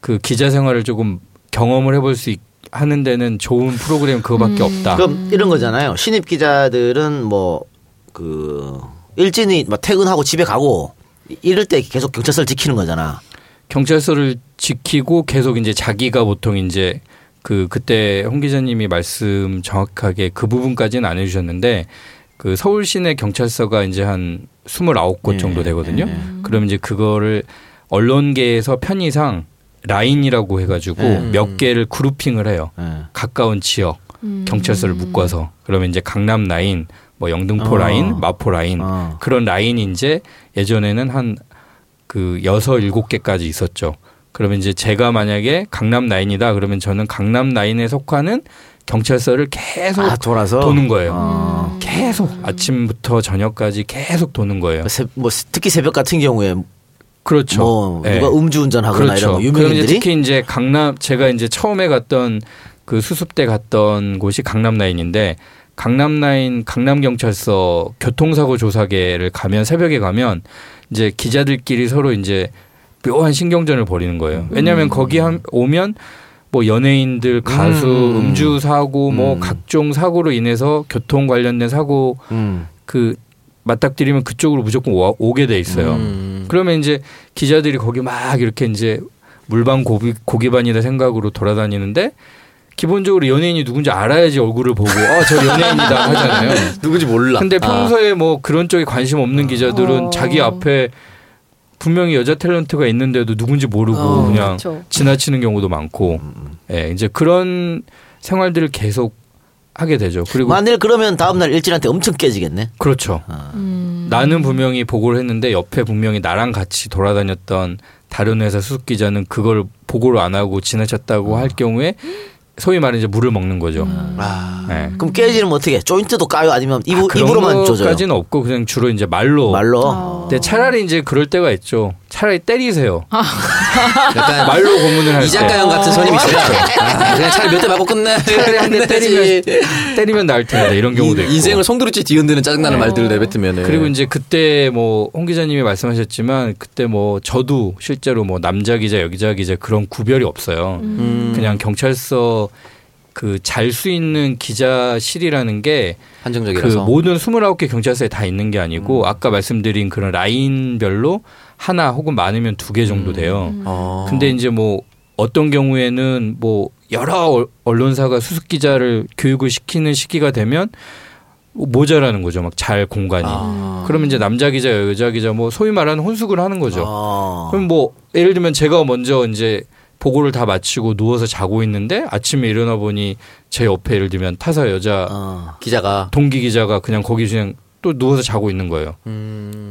그 기자 생활을 조금 경험을 해볼 수 있, 하는 데는 좋은 프로그램 그거밖에 없다. 그럼 이런 거잖아요. 신입 기자들은 뭐 그 일진이 막 퇴근하고 집에 가고 이럴 때 계속 경찰서를 지키는 거잖아. 경찰서를 지키고 계속 이제 자기가 보통 이제 그 그때 홍 기자님이 말씀 정확하게 그 부분까지는 안 해주셨는데 그 서울 시내 경찰서가 이제 한 29곳 예, 정도 되거든요. 예, 예. 그럼 이제 그거를 언론계에서 편의상 라인이라고 해가지고 예. 몇 개를 그룹핑을 해요. 예. 가까운 지역 음. 경찰서를 묶어서 그러면 이제 강남 라인, 뭐 영등포 어. 라인, 마포 라인 어. 그런 라인이 이제 예전에는 한 그 여섯 일곱 개까지 있었죠. 그러면 이제 제가 만약에 강남 라인이다 그러면 저는 강남 라인에 속하는 경찰서를 계속 아 돌아서 도는 거예요. 어. 계속 아침부터 저녁까지 계속 도는 거예요. 새- 뭐 특히 새벽 같은 경우에 그렇죠. 뭐 예. 누가 음주운전하거나 이런 거 그럼 이제 유명인들이 특히 이제 강남 제가 이제 처음에 갔던 그 수습대 갔던 곳이 강남 라인인데 강남 라인 강남 경찰서 교통사고 조사계를 가면 새벽에 가면 이제 기자들끼리 서로 이제 묘한 신경전을 벌이는 거예요. 왜냐하면 거기 한, 오면 뭐 연예인들 가수 음. 음. 주 사고 뭐 음. 각종 사고로 인해서 교통 관련된 사고 음. 그 맞닥뜨리면 그쪽으로 무조건 와- 오게 돼 있어요. 음. 그러면 이제 기자들이 거기 막 이렇게 이제 물방 고기, 고기반이다 생각으로 돌아다니는데 기본적으로 연예인이 누군지 알아야지 얼굴을 보고 아저 연예인이다 하잖아요. 누군지 몰라. 근데 아. 평소에 뭐 그런 쪽에 관심 없는 기자들은 어. 자기 앞에 분명히 여자 탤런트가 있는데도 누군지 모르고 어, 그냥 그렇죠. 지나치는 경우도 많고, 예, 이제 그런 생활들을 계속 하게 되죠. 그리고 만일 그러면 다음 날 일진한테 엄청 깨지겠네. 그렇죠. 음. 나는 분명히 보고를 했는데 옆에 분명히 나랑 같이 돌아다녔던 다른 회사 수습 기자는 그걸 보고를 안 하고 지나쳤다고 할 경우에 소위 말해 이제 물을 먹는 거죠. 아. 네. 그럼 깨지면 어떻게? 조인트도 까요? 아니면 입, 아, 그런 입으로만 조져요? 것까지는 없고 그냥 주로 이제 말로. 말로. 어. 근데 차라리 이제 그럴 때가 있죠. 차라리 때리세요. 약간 말로 고문을 할 때. 이작가형 같은 손님이 있어요. 아, 그냥 차라리 몇 대 맞고 끝내. 차라리 한대 때리면 때리면 나을 텐데 이런 경우도 있고. 인생을 송두리째 뒤흔드는 짜증나는 말들을 내뱉으면 그리고 이제 그때 뭐 홍 기자님이 말씀하셨지만 그때 뭐 저도 실제로 뭐 남자 기자 여기자 기자 그런 구별이 없어요. 음. 그냥 경찰서 그 잘 수 있는 기자실이라는 게그 한정적이라서 모든 29개 경찰서에 다 있는 게 아니고 아까 말씀드린 그런 라인별로 하나 혹은 많으면 두 개 정도 돼요. 어. 근데 이제 뭐 어떤 경우에는 뭐 여러 얼- 언론사가 수습 기자를 교육을 시키는 시기가 되면 모자라는 거죠. 막 잘 공간이. 아. 그러면 이제 남자 기자, 여자 기자 뭐 소위 말하는 혼숙을 하는 거죠. 어. 그럼 뭐 예를 들면 제가 먼저 이제 보고를 다 마치고 누워서 자고 있는데 아침에 일어나 보니 제 옆에 예를 들면 타사 여자 어. 기자가 동기 기자가 그냥 거기 그냥 또 누워서 자고 있는 거예요. 음.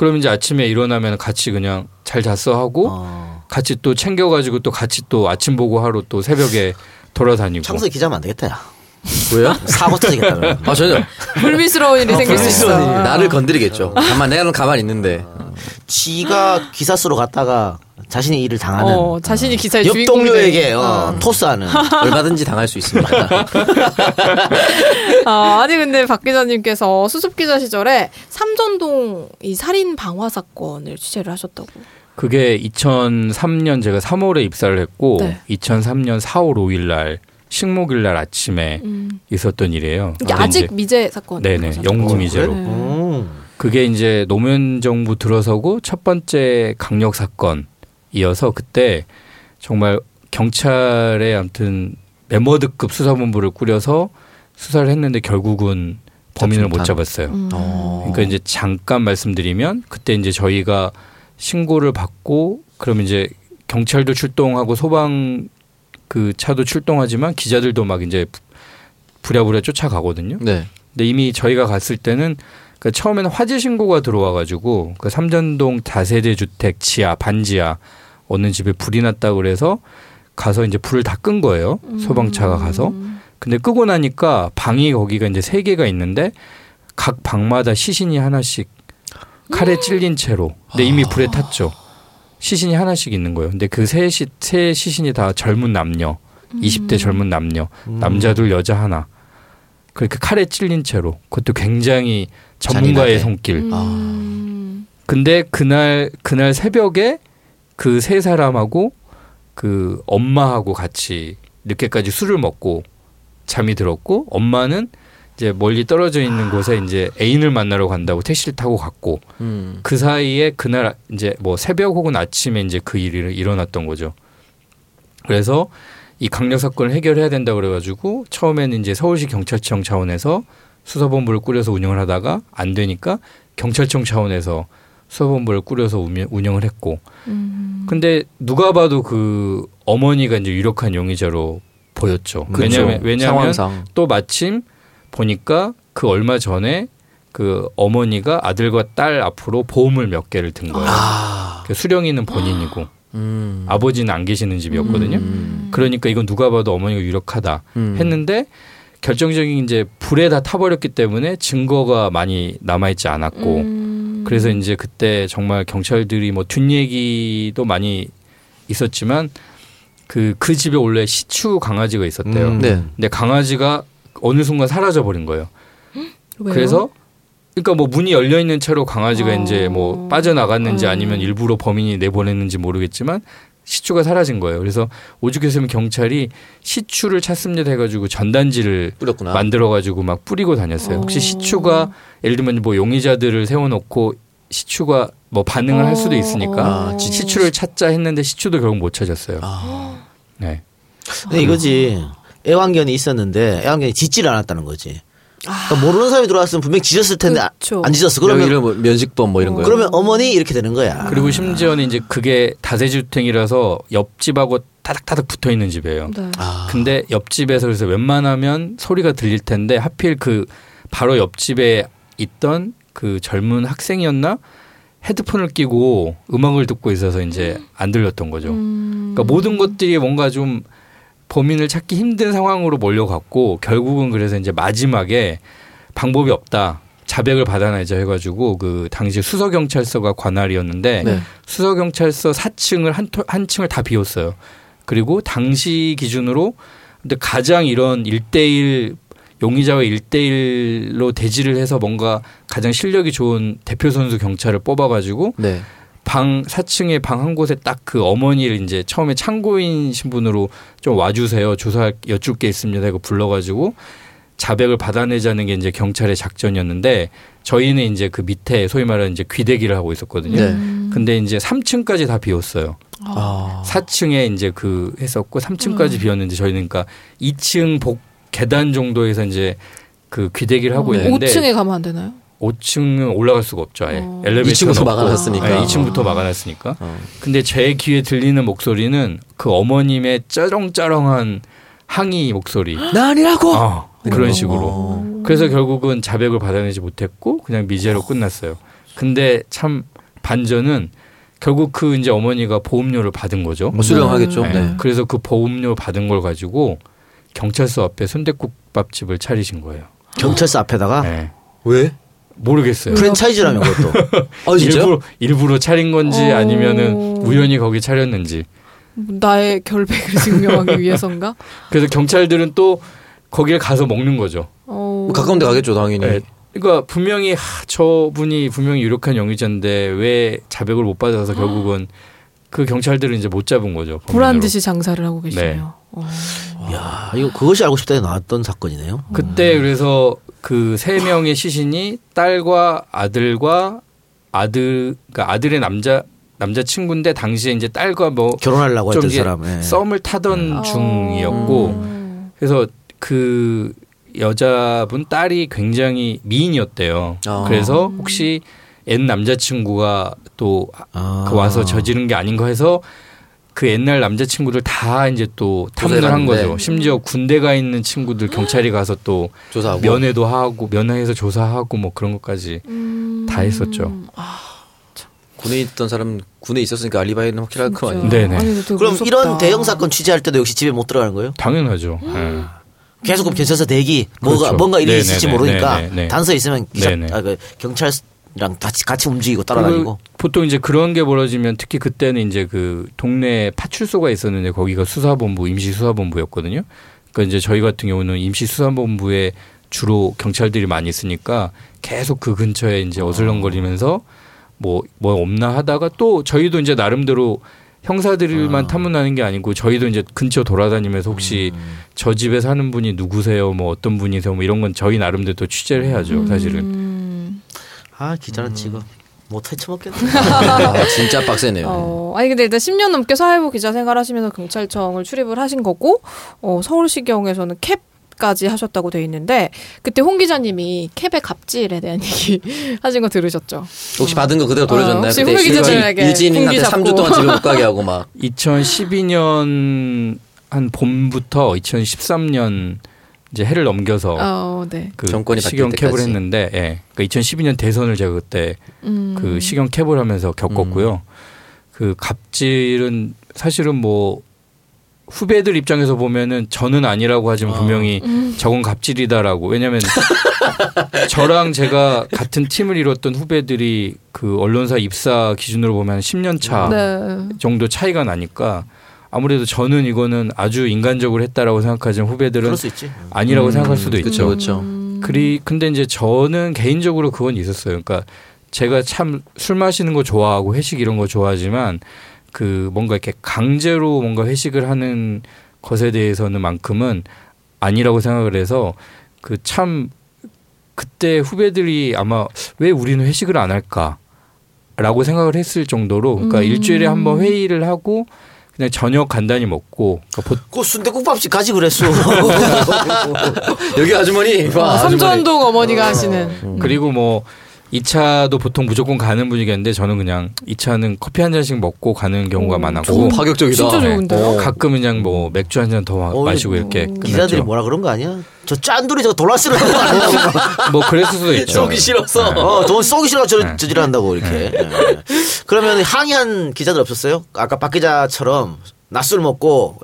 그러면 이제 아침에 일어나면 같이 그냥 잘 잤어 하고 어. 같이 또 챙겨가지고 또 같이 또 아침 보고 하러 또 새벽에 돌아다니고. 청소 기자면 안 되겠다, 야. 왜요? 사고 터지겠다, 그러면. 아 전혀 불미스러운 일이 생길 수 있어. 나를 건드리겠죠. 가만 내가 가만히 있는데 지가 기사 쓰러 갔다가 자신의 일을 당하는 어, 자신이 기사의 옆 동료에게 돼. 어, 토스하는. 얼마든지 당할 수 있습니다. 아, 아니 근데 박 기자님께서 수습 기자 시절에 삼전동 이 살인 방화 사건을 취재를 하셨다고. 그게 2003년 제가 3월에 입사를 했고 네. 2003년 4월 5일 날 식목일 날 아침에 음. 있었던 일이에요. 아직 미제 사건. 네네 영구 미제로. 네. 음. 그게 이제 노무현 정부 들어서고 첫 번째 강력 사건 이어서 그때 정말 경찰에 아무튼 메머드급 수사본부를 꾸려서 수사를 했는데 결국은 범인을 못. 잡았어요. 음. 어. 그러니까 이제 잠깐 말씀드리면 그때 이제 저희가 신고를 받고 그러면 이제 경찰도 출동하고 소방 그 차도 출동하지만 기자들도 막 이제 부- 부랴부랴 쫓아가거든요. 네. 근데 이미 저희가 갔을 때는 그 처음에는 화재 신고가 들어와 가지고 그 삼전동 다세대 주택 지하 반지하 어느 집에 불이 났다 그래서 가서 이제 불을 다 끈 거예요. 소방차가 가서. 근데 끄고 나니까 방이 거기가 이제 세 개가 있는데 각 방마다 시신이 하나씩 칼에 찔린 채로. 근데 이미 불에 탔죠. 시신이 하나씩 있는 거예요. 근데 그세 세 시신이 다 젊은 남녀. 20대 젊은 남녀. 남자 둘 여자 하나. 그렇게 칼에 찔린 채로. 그것도 굉장히 전문가의 잔인하게. 손길. 음. 근데 그날 그날 새벽에 그 세 사람하고 그 엄마하고 같이 늦게까지 술을 먹고 잠이 들었고 엄마는 이제 멀리 떨어져 있는 곳에 이제 애인을 만나러 간다고 택시를 타고 갔고 음. 그 사이에 그날 이제 뭐 새벽 혹은 아침에 이제 그 일이 일어났던 거죠. 그래서 이 강력 사건을 해결해야 된다 그래가지고 처음에는 이제 서울시 경찰청 차원에서 수사본부를 꾸려서 운영을 하다가 안 되니까 경찰청 차원에서 수사본부를 꾸려서 운영- 운영을 했고 음. 근데 누가 봐도 그 어머니가 이제 유력한 용의자로 보였죠. 그렇죠. 왜냐면 왜냐하면 상황상 또 마침 보니까 그 얼마 전에 그 어머니가 아들과 딸 앞으로 보험을 몇 개를 든 거예요. 아. 그 수령이는 본인이고 음. 아버지는 안 계시는 집이었거든요. 음. 그러니까 이건 누가 봐도 어머니가 유력하다 음. 했는데 결정적인 이제 불에 다 타버렸기 때문에 증거가 많이 남아있지 않았고 음. 그래서 이제 그때 정말 경찰들이 뭐 뒷얘기도 많이 있었지만 그, 그 집에 원래 시추 강아지가 있었대요. 음. 네. 근데 강아지가 어느 순간 사라져 버린 거예요. 왜요? 그래서 그러니까 뭐 문이 열려 있는 채로 강아지가 어. 이제 뭐 빠져나갔는지 음. 아니면 일부러 범인이 내보냈는지 모르겠지만 시추가 사라진 거예요. 그래서 오죽했으면 경찰이 시추를 찾습니다 해가지고 전단지를 뿌렸구나. 만들어가지고 막 뿌리고 다녔어요. 혹시 어. 시추가 예를 들면 뭐 용의자들을 세워놓고 시추가 뭐 반응을 할 수도 있으니까 아, 지- 시추를 찾자 했는데 시추도 결국 못 찾았어요. 아. 네. 근데 이거지. 애완견이 있었는데 애완견이 짖지를 않았다는 거지. 그러니까 모르는 사람이 들어왔으면 분명 히 짖었을 텐데 아- 그쵸. 안 짖었어. 그러면 뭐 면식범 뭐 이런 거요. 그러면 어머니 이렇게 되는 거야. 그리고 심지어는 이제 그게 다세주택이라서 옆집하고 타닥타닥 붙어 있는 집이에요. 네. 아. 근데 옆집에서 그래서 웬만하면 소리가 들릴 텐데 하필 그 바로 옆집에 있던 그 젊은 학생이었나 헤드폰을 끼고 음악을 듣고 있어서 이제 안 들렸던 거죠. 음. 그러니까 모든 것들이 뭔가 좀 범인을 찾기 힘든 상황으로 몰려갔고 결국은 그래서 이제 마지막에 방법이 없다. 자백을 받아내자 해가지고 그 당시 수서경찰서가 관할이었는데 네. 수서경찰서 4층을 한, 토- 한 층을 다 비웠어요. 그리고 당시 기준으로 근데 가장 이런 일대일 용의자와 일대일로 대지를 해서 뭔가 가장 실력이 좋은 대표 선수 경찰을 뽑아가지고 네. 방 4층에 방 한 곳에 딱 그 어머니를 이제 처음에 참고인 신분으로 좀 와주세요 조사 여쭐 게 있습니다 이거 불러가지고 자백을 받아내자는 게 이제 경찰의 작전이었는데 저희는 이제 그 밑에 소위 말하는 이제 귀대기를 하고 있었거든요. 네. 음. 근데 이제 3층까지 다 비웠어요. 아. 4층에 이제 그 했었고 3층까지 비웠는데 저희는 그러니까 2층 복 계단 정도에서 이제 그 귀대기를 하고 어, 있는데 5층에 가면 안 되나요? 5층은 올라갈 수가 없죠. 아예. 어. 엘리베이터가 2층부터 막아놨으니까. 네, 2층부터 막아놨으니까. 어. 근데 제 귀에 들리는 목소리는 그 어머님의 쩌렁쩌렁한 항의 목소리. 나 아니라고. 아, 그런 어. 식으로. 그래서 결국은 자백을 받아내지 못했고 그냥 미제로 끝났어요. 근데 참 반전은 결국 그 이제 어머니가 보험료를 받은 거죠. 뭐 수령하겠죠. 네. 네. 그래서 그 보험료 받은 걸 가지고 경찰서 앞에 순대국밥집을 차리신 거예요. 경찰서 앞에다가 네. 왜? 모르겠어요. 프랜차이즈라면 그것도. 아 진짜? 일부러 일부러 차린 건지 어. 아니면은 우연히 거기 차렸는지. 나의 결백을 증명하기 위해서인가? 그래서 경찰들은 또 거기를 가서 먹는 거죠. 어. 뭐 가까운 데 가겠죠 당연히. 네. 그러니까 분명히 하, 저분이 분명히 유력한 용의자인데 왜 자백을 못 받아서 결국은 그 경찰들은 이제 못 잡은 거죠. 보란. 듯이 장사를 하고 계시네요. 네. 어. 야, 이거 그것이 알고 싶다에 나왔던 사건이네요. 그때 그래서 그 세 명의 시신이 딸과 아들과 아들 그러니까 아들의 남자 남자 친구인데 당시에 이제 딸과 뭐 결혼하려고 좀 했던 사람. 예. 썸을 타던 중이었고 어. 그래서 그 여자분 딸이 굉장히 미인이었대요. 아. 그래서 혹시 옛 남자친구가 또 아. 그 와서 저지른 게 아닌가 해서 그 옛날 남자친구들 다 이제 또 탐문을 한. 거죠. 심지어 군대 가 있는 친구들 경찰이 가서 또 조사하고. 면회도 하고 면회해서 조사하고 뭐 그런 것까지 음. 다 했었죠. 아, 군에 있던 사람 군에 있었으니까 알리바이는 확실할 거 진짜. 아니에요. 네네. 아니, 그럼 무섭다. 이런 대형 사건 취재할 때도 역시 집에 못 들어가는 거예요? 당연하죠. 예. 계속 그럼 경찰서 대기 뭐가 그렇죠. 뭔가 일이 네네네, 있을지 모르니까 네네네. 단서에 있으면 기사. 아, 그 경찰이 랑 같이 같이 움직이고 따라다니고. 보통 이제 그런 게 벌어지면 특히 그때는 이제 그 동네 파출소가 있었는데 거기가 수사본부 임시 수사본부였거든요. 그러니까 이제 저희 같은 경우는 임시 수사본부에 주로 경찰들이 많이 있으니까 계속 그 근처에 이제 어슬렁거리면서 뭐뭐 없나 하다가 또 저희도 이제 나름대로 형사들만 탐문하는 게 아니고 저희도 이제 근처 돌아다니면서 혹시 저 집에 사는 분이 누구세요? 뭐 어떤 분이세요? 뭐 이런 건 저희 나름대로 또 취재를 해야죠 사실은. 음. 아 기자는 직업 못 헤쳐먹겠네. 아, 진짜 빡세네요. 어, 아니 근데 일단 10년 넘게 사회부 기자 생활하시면서 경찰청을 출입을 하신 거고 어, 서울시경에서는 캡 까지 하셨다고 돼 있는데 그때 홍 기자님이 캡의 갑질에 대한 얘기 하신 거 들으셨죠? 혹시 받은 거 그대로 어, 돌려줬나요? 혹시 후배 기자들에게 유진한테 공기 3주 잡고. 동안 집에 못 가게 하고 막 2012년 한 봄부터 2013년 이제 해를 넘겨서 어, 네. 그 정권이 시경 캡을. 했는데, 예. 그러니까 2012년 대선을 제가 그때 음. 그 시경 캡을 하면서 겪었고요. 그 갑질은 사실은 뭐 후배들 입장에서 보면은 저는 아니라고 하지만 분명히 음. 저건 갑질이다라고. 왜냐면 저랑 제가 같은 팀을 이뤘던 후배들이 그 언론사 입사 기준으로 보면 10년 차 네. 정도 차이가 나니까 아무래도 저는 이거는 아주 인간적으로 했다라고 생각하지만 후배들은 그럴 수 있지. 아니라고 음, 생각할 수도 그쵸, 있죠. 음. 그리 근데 이제 저는 개인적으로 그건 있었어요. 그러니까 제가 참 술 마시는 거 좋아하고 회식 이런 거 좋아하지만 그 뭔가 이렇게 강제로 뭔가 회식을 하는 것에 대해서는 만큼은 아니라고 생각을 해서 그 참 그때 후배들이 아마 왜 우리는 회식을 안 할까라고 생각을 했을 정도로 그러니까 음. 일주일에 한번 회의를 하고 그냥 저녁 간단히 먹고 그러니까 보- 그 순대국밥집 가지 그랬어. 여기 아주머니. 어, 와, 아주머니. 삼전동 어머니가 하시는. 그리고 뭐 2차도 보통 무조건 가는 분위기였는데 저는 그냥 2차는 커피 한 잔씩 먹고 가는 경우가 오, 많았고 오, 파격적이다. 진짜 좋은데요? 가끔 그냥 뭐 맥주 한 잔더 어, 마시고 이렇게 기자들이 끝났죠. 뭐라 그런 거 아니야? 저 짠돌이 저거 돌라스를 하는 거 아니야? 뭐 그랬을 수도 있죠. 쏘기 싫어서. 어, 돈 쏘기 싫어 저, 네. 저질한다고 이렇게. 예. 그러면 항의한 기자들 없었어요? 아까 박 기자처럼 낮술 먹고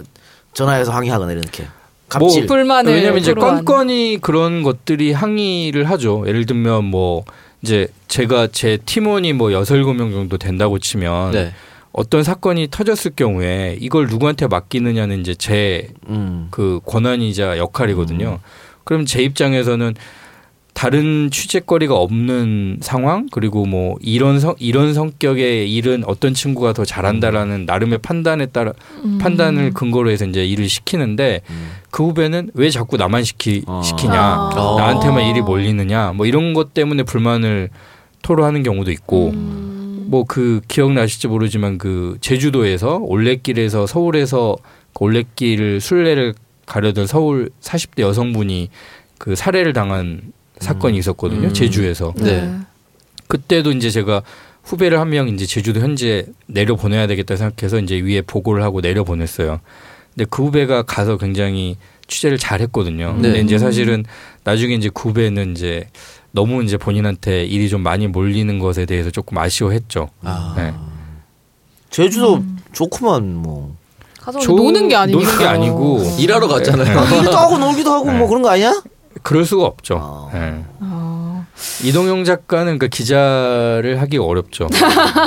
전화해서 항의하거나 이렇게. 갑질. 뭐, 불만을 왜냐면 이제. 건건이 그런 것들이 항의를 하죠. 예를 들면 뭐 이제 제가 제 팀원이 뭐 여섯 일곱 명 정도 된다고 치면 네. 어떤 사건이 터졌을 경우에 이걸 누구한테 맡기느냐는 이제 제 음. 그 권한이자 역할이거든요. 그럼 제 입장에서는 다른 취재거리가 없는 상황 그리고 뭐 이런 성 이런 성격의 일은 어떤 친구가 더 잘한다라는 나름의 판단에 따라 음. 판단을 근거로 해서 이제 일을 시키는데 그 후배는 왜 자꾸 나만 시키 어. 시키냐 아. 어. 나한테만 일이 몰리느냐 뭐 이런 것 때문에 불만을 토로하는 경우도 있고 음. 뭐그 기억나실지 모르지만 그 제주도에서 올레길에서 서울에서 그 올레길을 순례를 가려던 서울 40대 여성분이 그 살해를 당한 사건이 있었거든요. 음. 제주에서. 네. 그때도 이제 제가 후배를 한 명 이제 제주도 현지에 내려 보내야 되겠다 생각해서 이제 위에 보고를 하고 내려 보냈어요. 근데 그 후배가 가서 굉장히 취재를 잘 했거든요. 근데 네. 이제 사실은 나중에 이제 그 후배는 이제 너무 이제 본인한테 일이 좀 많이 몰리는 것에 대해서 조금 아쉬워했죠. 아. 네. 제주도 음. 좋구만 뭐. 가서 좋은- 노는 게 아니고 노는 게 아니고 일하러 갔잖아요. 일도 하고 놀기도 하고 뭐 그런 거 아니야? 그럴 수가 없죠. 어. 네. 어. 이동영 작가는 그 기자를 하기 어렵죠.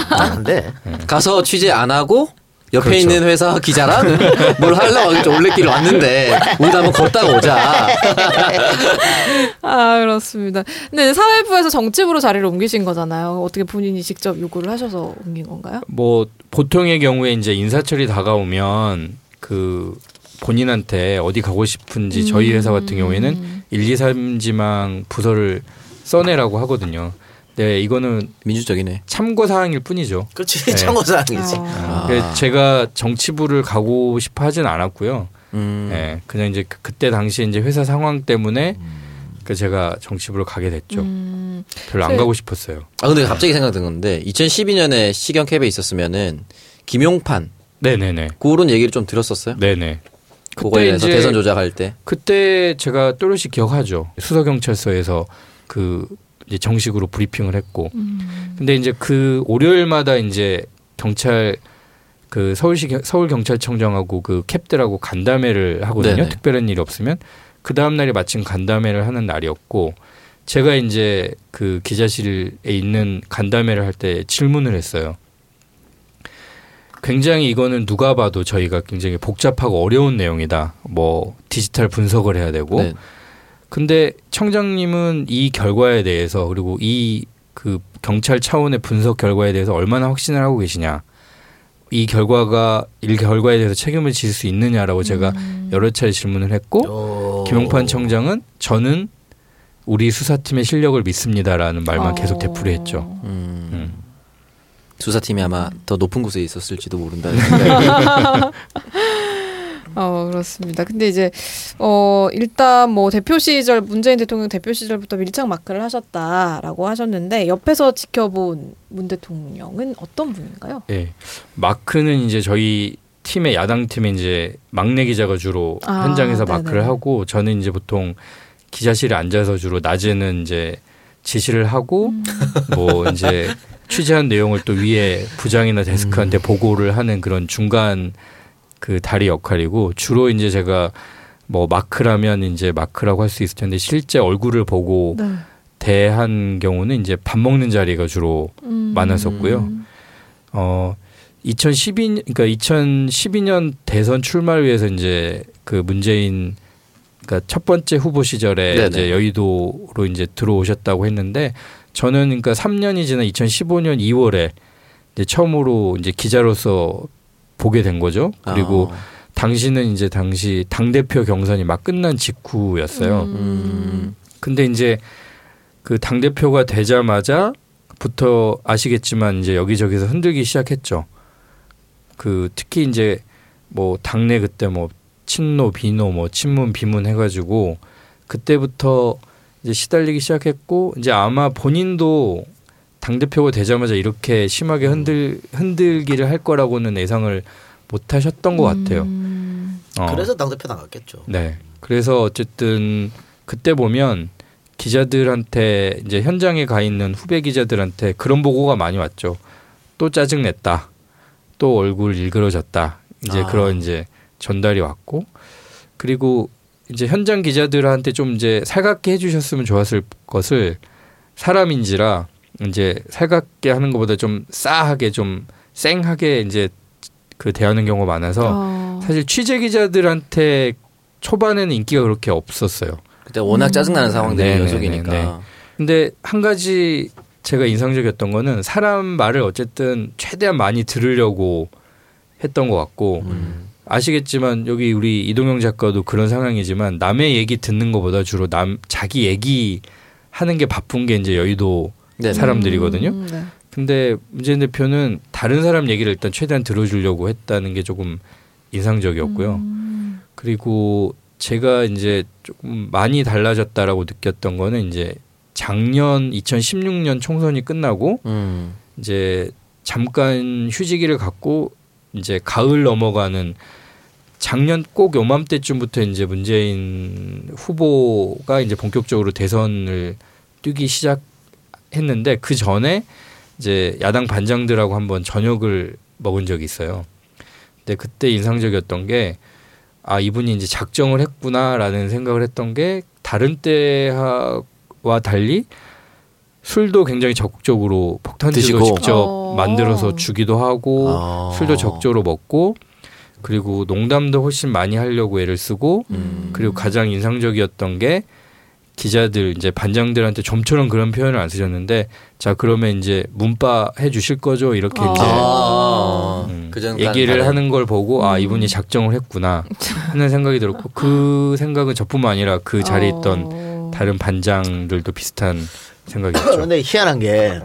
안돼. 가서 취재 안 하고 옆에 그렇죠. 있는 회사 기자랑 뭘 하려고 올레길 왔는데 우리도 한번 걷다가 오자. 아 그렇습니다. 근데 사회부에서 정치부로 자리를 옮기신 거잖아요. 어떻게 본인이 직접 요구를 하셔서 옮긴 건가요? 뭐 보통의 경우에 이제 인사철이 다가오면 그 본인한테 어디 가고 싶은지 저희 회사 같은 경우에는 1, 2, 3지망 부서를 써내라고 하거든요. 네, 이거는 민주적이네. 참고 사항일 뿐이죠. 그렇지 네. 참고 사항이지. 어. 아. 그래서 제가 정치부를 가고 싶어 하진 않았고요. 음. 예, 그냥 이제 그- 그때 당시에 이제 회사 상황 때문에 그 제가 정치부를 가게 됐죠. 음, 별로 안 네. 가고 싶었어요. 아 근데 갑자기 생각든 건데 2012년에 시경 캡에 있었으면은 김용판 네네네. 그런 얘기를 좀 들었었어요. 네네. 그거에 대해서 이제 대선 조작할 때. 그때 제가 또렷이 기억하죠. 수서 경찰서에서 그 이제 정식으로 브리핑을 했고. 음. 근데 이제 그 월요일마다 이제 경찰 그 서울시 경- 서울 경찰청장하고 그 캡들하고 간담회를 하거든요. 네네. 특별한 일이 없으면 그 다음 날이 마침 간담회를 하는 날이었고 제가 이제 그 기자실에 있는 간담회를 할 때 질문을 했어요. 굉장히 이거는 누가 봐도 저희가 굉장히 복잡하고 어려운 내용이다. 뭐 디지털 분석을 해야 되고 네. 근데 청장님은 이 결과에 대해서 그리고 이 그 경찰 차원의 분석 결과에 대해서 얼마나 확신을 하고 계시냐. 이 결과가 이 결과에 대해서 책임을 질 수 있느냐라고 제가 여러 차례 질문을 했고 어. 김용판 청장은 저는 우리 수사팀의 실력을 믿습니다라는 말만 어. 계속 되풀이했죠. 음. 음. 수사팀이 아마 더 높은 곳에 있었을지도 모른다는 생각이. 어 그렇습니다. 근데 이제 어 일단 뭐 대표 시절 문재인 대통령 대표 시절부터 밀착 마크를 하셨다라고 하셨는데 옆에서 지켜본 문 대통령은 어떤 분인가요? 예. 마크는 이제 저희 팀의 야당 팀에 이제 막내 기자가 주로 아, 현장에서 네네. 마크를 하고 저는 이제 보통 기자실에 앉아서 주로 낮에는 이제 지시를 하고 음. 뭐 이제 취재한 내용을 또 위에 부장이나 데스크한테 보고를 하는 그런 중간 그 다리 역할이고 주로 이제 제가 뭐 마크라면 이제 마크라고 할 수 있을 텐데 실제 얼굴을 보고 네. 대한 경우는 이제 밥 먹는 자리가 주로 음. 많았었고요. 어 2012년 그러니까 2012년 대선 출마를 위해서 이제 그 문재인 그러니까 첫 번째 후보 시절에 네네. 이제 여의도로 이제 들어오셨다고 했는데 저는 그러니까 3년이 지난 2015년 2월에 이제 처음으로 이제 기자로서 보게 된 거죠. 그리고 아. 당시는 이제 당시 당 대표 경선이 막 끝난 직후였어요. 음. 근데 이제 그 당 대표가 되자마자 부터 아시겠지만 이제 여기저기서 흔들기 시작했죠. 그 특히 이제 뭐 당내 그때 뭐 친노 비노 뭐 친문 비문 해가지고 그때부터 이제 시달리기 시작했고 이제 아마 본인도 당 대표가 되자마자 이렇게 심하게 흔들 흔들기를 할 거라고는 예상을 못 하셨던 것 같아요. 음. 어. 그래서 당 대표 나갔겠죠. 네. 그래서 어쨌든 그때 보면 기자들한테 이제 현장에 가 있는 후배 기자들한테 그런 보고가 많이 왔죠. 또 짜증 냈다. 또 얼굴 일그러졌다. 이제 아. 그런 이제 전달이 왔고 그리고 이제 현장 기자들한테 좀 이제 살갑게 해주셨으면 좋았을 것을 사람인지라 이제 살갑게 하는 것보다 좀 싸하게 좀 쌩하게 이제 그 대하는 경우가 많아서 어. 사실 취재 기자들한테 초반에는 인기가 그렇게 없었어요. 그때 워낙 짜증나는 상황들이 네네네네. 연속이니까. 근데 한 가지 제가 인상적이었던 거는 사람 말을 어쨌든 최대한 많이 들으려고 했던 것 같고 아시겠지만 여기 우리 이동영 작가도 그런 상황이지만 남의 얘기 듣는 것보다 주로 남 자기 얘기 하는 게 바쁜 게 이제 여의도 네네. 사람들이거든요. 음, 네. 근데 문재인 대표는 다른 사람 얘기를 일단 최대한 들어주려고 했다는 게 조금 인상적이었고요. 음. 그리고 제가 이제 조금 많이 달라졌다라고 느꼈던 거는 이제 작년 2016년 총선이 끝나고 음. 이제 잠깐 휴지기를 갖고 이제 가을 넘어가는 작년 꼭 요맘때쯤부터 이제 문재인 후보가 이제 본격적으로 대선을 뛰기 시작했는데 그 전에 이제 야당 반장들하고 한번 저녁을 먹은 적이 있어요. 근데 그때 인상적이었던 게 아 이분이 이제 작정을 했구나라는 생각을 했던 게 다른 때와 달리 술도 굉장히 적극적으로 폭탄주도 드시고. 직접 어. 만들어서 주기도 하고 아. 술도 적조로 먹고 그리고 농담도 훨씬 많이 하려고 애를 쓰고 음. 그리고 가장 인상적이었던 게 기자들 이제 반장들한테 좀처럼 그런 표현을 안 쓰셨는데 자 그러면 이제 문바 해 주실 거죠 이렇게 어. 이제 아. 음, 그전 얘기를 하는 걸 보고 아 음. 이분이 작정을 했구나 하는 생각이 들었고 그 생각은 저뿐만 아니라 그 자리에 있던 어. 다른 반장들도 비슷한 생각이었죠. 근데 희한한 게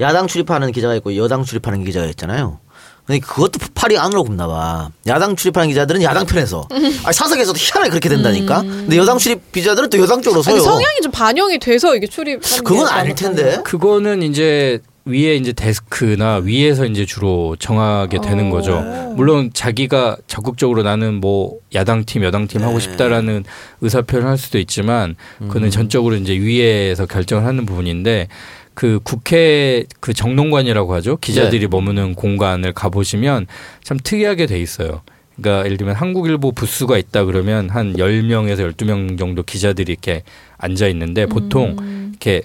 야당 출입하는 기자가 있고 여당 출입하는 기자가 있잖아요. 근데 그것도 팔이 안으로 굽나 봐. 야당 출입하는 기자들은 야당 편에서. 아니, 사석에서도 희한하게 그렇게 된다니까. 근데 여당 출입 기자들은 또 여당 쪽으로 서요. 아니, 성향이 좀 반영이 돼서 이게 출입. 그건 아닐 텐데. 그거는 이제 위에 이제 데스크나 위에서 이제 주로 정하게 되는 어. 거죠. 물론 자기가 적극적으로 나는 뭐 야당 팀, 여당 팀 하고 네. 싶다라는 의사 표현을 할 수도 있지만 그거는 전적으로 이제 위에서 결정을 하는 부분인데 그 국회 그 정론관이라고 하죠. 기자들이 머무는 공간을 가보시면 참 특이하게 돼 있어요. 그러니까 예를 들면 한국일보 부스가 있다 그러면 한 10명에서 12명 정도 기자들이 이렇게 앉아 있는데 보통 이렇게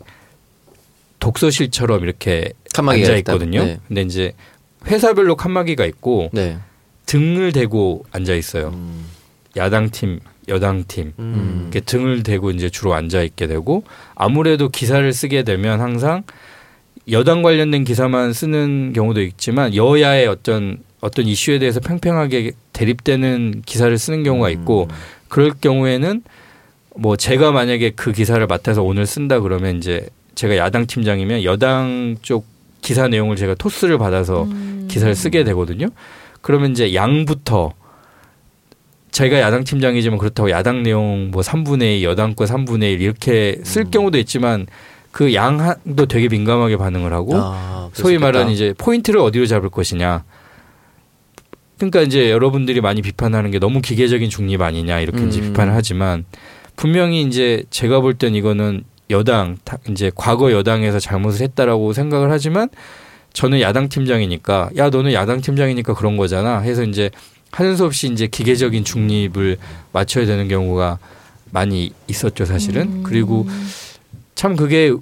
독서실처럼 이렇게 앉아. 있거든요. 네. 근데 이제 회사별로 칸막이가 있고 네. 등을 대고 앉아 있어요. 음. 야당 팀, 여당 팀 음. 이렇게 등을 대고 이제 주로 앉아 있게 되고 아무래도 기사를 쓰게 되면 항상 여당 관련된 기사만 쓰는 경우도 있지만 여야의 어떤 어떤 이슈에 대해서 팽팽하게 대립되는 기사를 쓰는 경우가 있고 그럴 경우에는 뭐 제가 만약에 그 기사를 맡아서 오늘 쓴다 그러면 이제 제가 야당 팀장이면 여당 쪽 기사 내용을 제가 토스를 받아서 기사를 쓰게 되거든요. 그러면 이제 양부터 제가 야당 팀장이지만 그렇다고 야당 내용 뭐 3분의 2, 여당 거 3분의 1 이렇게 쓸 경우도 있지만 그 양도 되게 민감하게 반응을 하고 아, 소위. 말하는 이제 포인트를 어디로 잡을 것이냐. 그러니까 이제 여러분들이 많이 비판하는 게 너무 기계적인 중립 아니냐 이렇게 이제 음. 비판을 하지만 분명히 이제 제가 볼 땐 이거는 여당 다- 이제 과거 여당에서 잘못을 했다라고 생각을 하지만 저는 야당 팀장이니까 야 너는 야당 팀장이니까 그런 거잖아 해서 이제 하는 수 없이 이제 기계적인 중립을 맞춰야 되는 경우가 많이 있었죠 사실은 그리고 참 그게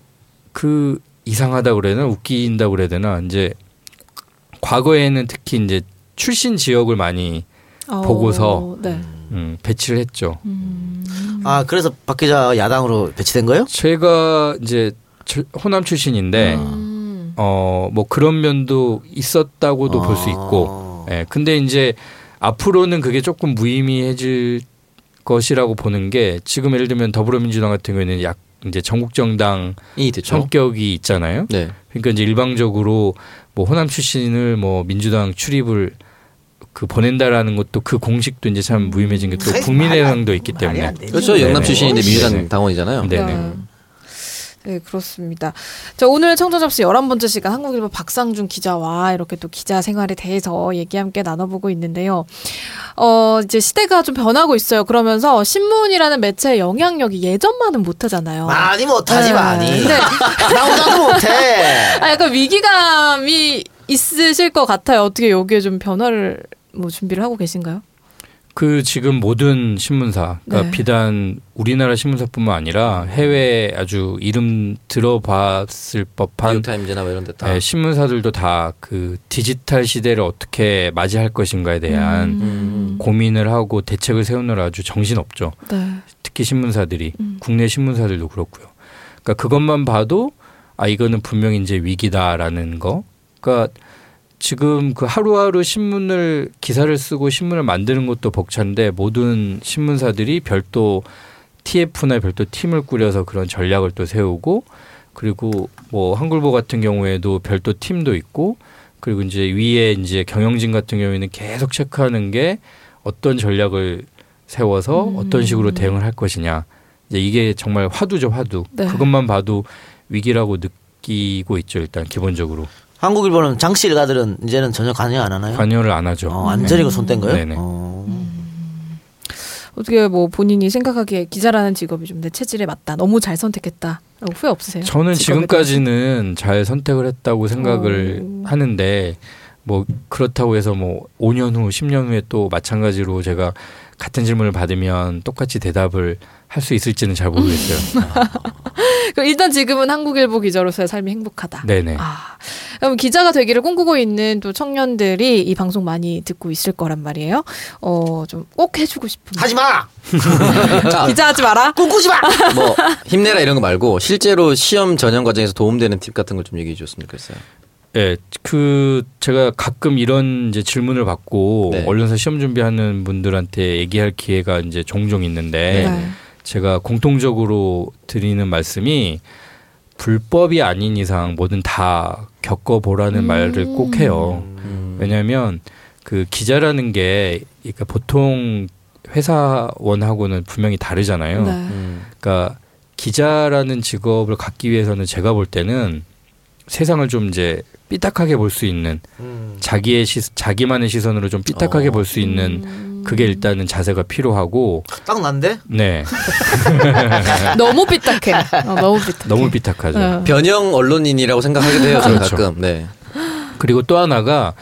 그 이상하다 그래야 되나 웃긴다 그래야 되나 이제 과거에는 특히 이제 출신 지역을 많이 어, 보고서 네. 음, 배치를 했죠. 아 그래서 박 기자 야당으로 배치된 거예요? 제가 이제 저- 호남 출신인데 음. 어뭐 그런 면도 있었다고도 볼수 있고 예 근데 이제 앞으로는 그게 조금 무의미해질 것이라고 보는 게 지금 예를 들면 더불어민주당 같은 경우에는 약 이제 전국 정당. 성격이 있잖아요. 네. 그러니까 이제 일방적으로 뭐 호남 출신을 뭐 민주당 출입을 그 보낸다라는 것도 그 공식도 이제 참 무의미해진 게또 아이, 국민의당도 있기 때문에. 그렇죠. 영남 출신인데 민주당 네네. 당원이잖아요. 네네. 네. 네, 그렇습니다. 자, 오늘 청자 접수 11번째 시간 한국일보 박상준 기자와 이렇게 또 기자 생활에 대해서 얘기 함께 나눠보고 있는데요. 어, 이제 시대가 좀 변하고 있어요. 그러면서 신문이라는 매체의 영향력이 예전만은 못하잖아요. 많이 못하지 네. 많이. 근데 나보다도 못해. 아, 약간 위기감이 있으실 것 같아요. 어떻게 여기에 좀 변화를 뭐 준비를 하고 계신가요? 그 지금 모든 신문사, 그러니까 네. 비단 우리나라 신문사뿐만 아니라 해외 아주 이름 들어봤을 법한 뉴욕타임즈나 뭐 이런 데 다. 예, 신문사들도 다 그 디지털 시대를 어떻게 맞이할 것인가에 대한 음. 고민을 하고 대책을 세우느라 아주 정신 없죠. 네. 특히 신문사들이 음. 국내 신문사들도 그렇고요. 그러니까 그것만 봐도 아 이거는 분명히 이제 위기다라는 거. 그러니까 지금 그 하루하루 신문을 기사를 쓰고 신문을 만드는 것도 벅찬데 모든 신문사들이 별도 TF나 별도 팀을 꾸려서 그런 전략을 또 세우고 그리고 뭐 한글보 같은 경우에도 별도 팀도 있고 그리고 이제 위에 이제 경영진 같은 경우에는 계속 체크하는 게 어떤 전략을 세워서 음. 어떤 식으로 대응을 할 것이냐. 이제 이게 정말 화두죠, 화두. 네. 그것만 봐도 위기라고 느끼고 있죠, 일단 기본적으로. 한국일보는 장씨 일가들은 이제는 전혀 관여 안 하나요? 관여를 안 하죠. 어, 완전히 그 손뗀 거예요? 네네. 어. 어떻게 뭐 본인이 생각하기에 기자라는 직업이 좀 내 체질에 맞다. 너무 잘 선택했다. 라고 후회 없으세요? 저는 지금까지는 잘 선택을 했다고 생각을 오. 하는데 뭐 그렇다고 해서 뭐 5년 후, 10년 후에 또 마찬가지로 제가 같은 질문을 받으면 똑같이 대답을 할 수 있을지는 잘 모르겠어요. 그럼 일단 지금은 한국일보 기자로서의 삶이 행복하다. 네네. 아, 기자가 되기를 꿈꾸고 있는 또 청년들이 이 방송 많이 듣고 있을 거란 말이에요. 어, 좀 꼭 해주고 싶은. 하지 마! 자, 기자 하지 마라. 꿈꾸지 마! 뭐 힘내라 이런 거 말고 실제로 시험 전형 과정에서 도움되는 팁 같은 걸 좀 얘기해 줬으면 좋겠어요. 예, 그 제가 가끔 이런 이제 질문을 받고 네. 언론사 시험 준비하는 분들한테 얘기할 기회가 이제 종종 있는데 네. 제가 공통적으로 드리는 말씀이 불법이 아닌 이상 뭐든 다 겪어보라는 음. 말을 꼭 해요. 음. 왜냐하면 그 기자라는 게 그러니까 보통 회사원하고는 분명히 다르잖아요. 네. 음. 그러니까 기자라는 직업을 갖기 위해서는 제가 볼 때는 세상을 좀 이제 삐딱하게 볼 수 있는 음. 자기의 시, 자기만의 시선으로 좀 삐딱하게 어. 볼수 있는 음. 그게 일단은 자세가 필요하고 딱 난데? 네 너무 삐딱해. 어, 너무 삐딱해. 너무 삐딱하죠. 어. 변형 언론인이라고 생각하기도 해요. 저는 그렇죠. 가끔. 네. 그리고 또 하나가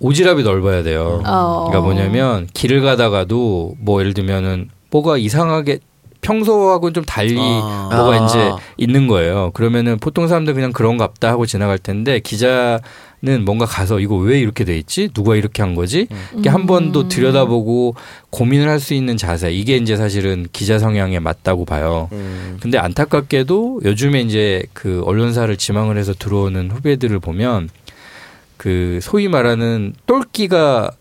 오지랖이 넓어야 돼요. 어. 그러니까 뭐냐면 길을 가다가도 뭐 예를 들면은 뭐가 이상하게 평소하고는 좀 달리 아. 뭐가 아. 이제 있는 거예요. 그러면은 보통 사람들 그냥 그런갑다 하고 지나갈 텐데 기자 는 뭔가 가서 이거 왜 이렇게 돼 있지? 누가 이렇게 한 거지? 이게 한번더 들여다보고 고민을 할 수 있는 자세. 이게 이제 사실은 기자 성향에 맞다고 봐요. 음. 근데 안타깝게도 요즘에 이제 그 언론사를 지망을 해서 들어오는 후배들을 보면 그 소위 말하는 똘끼가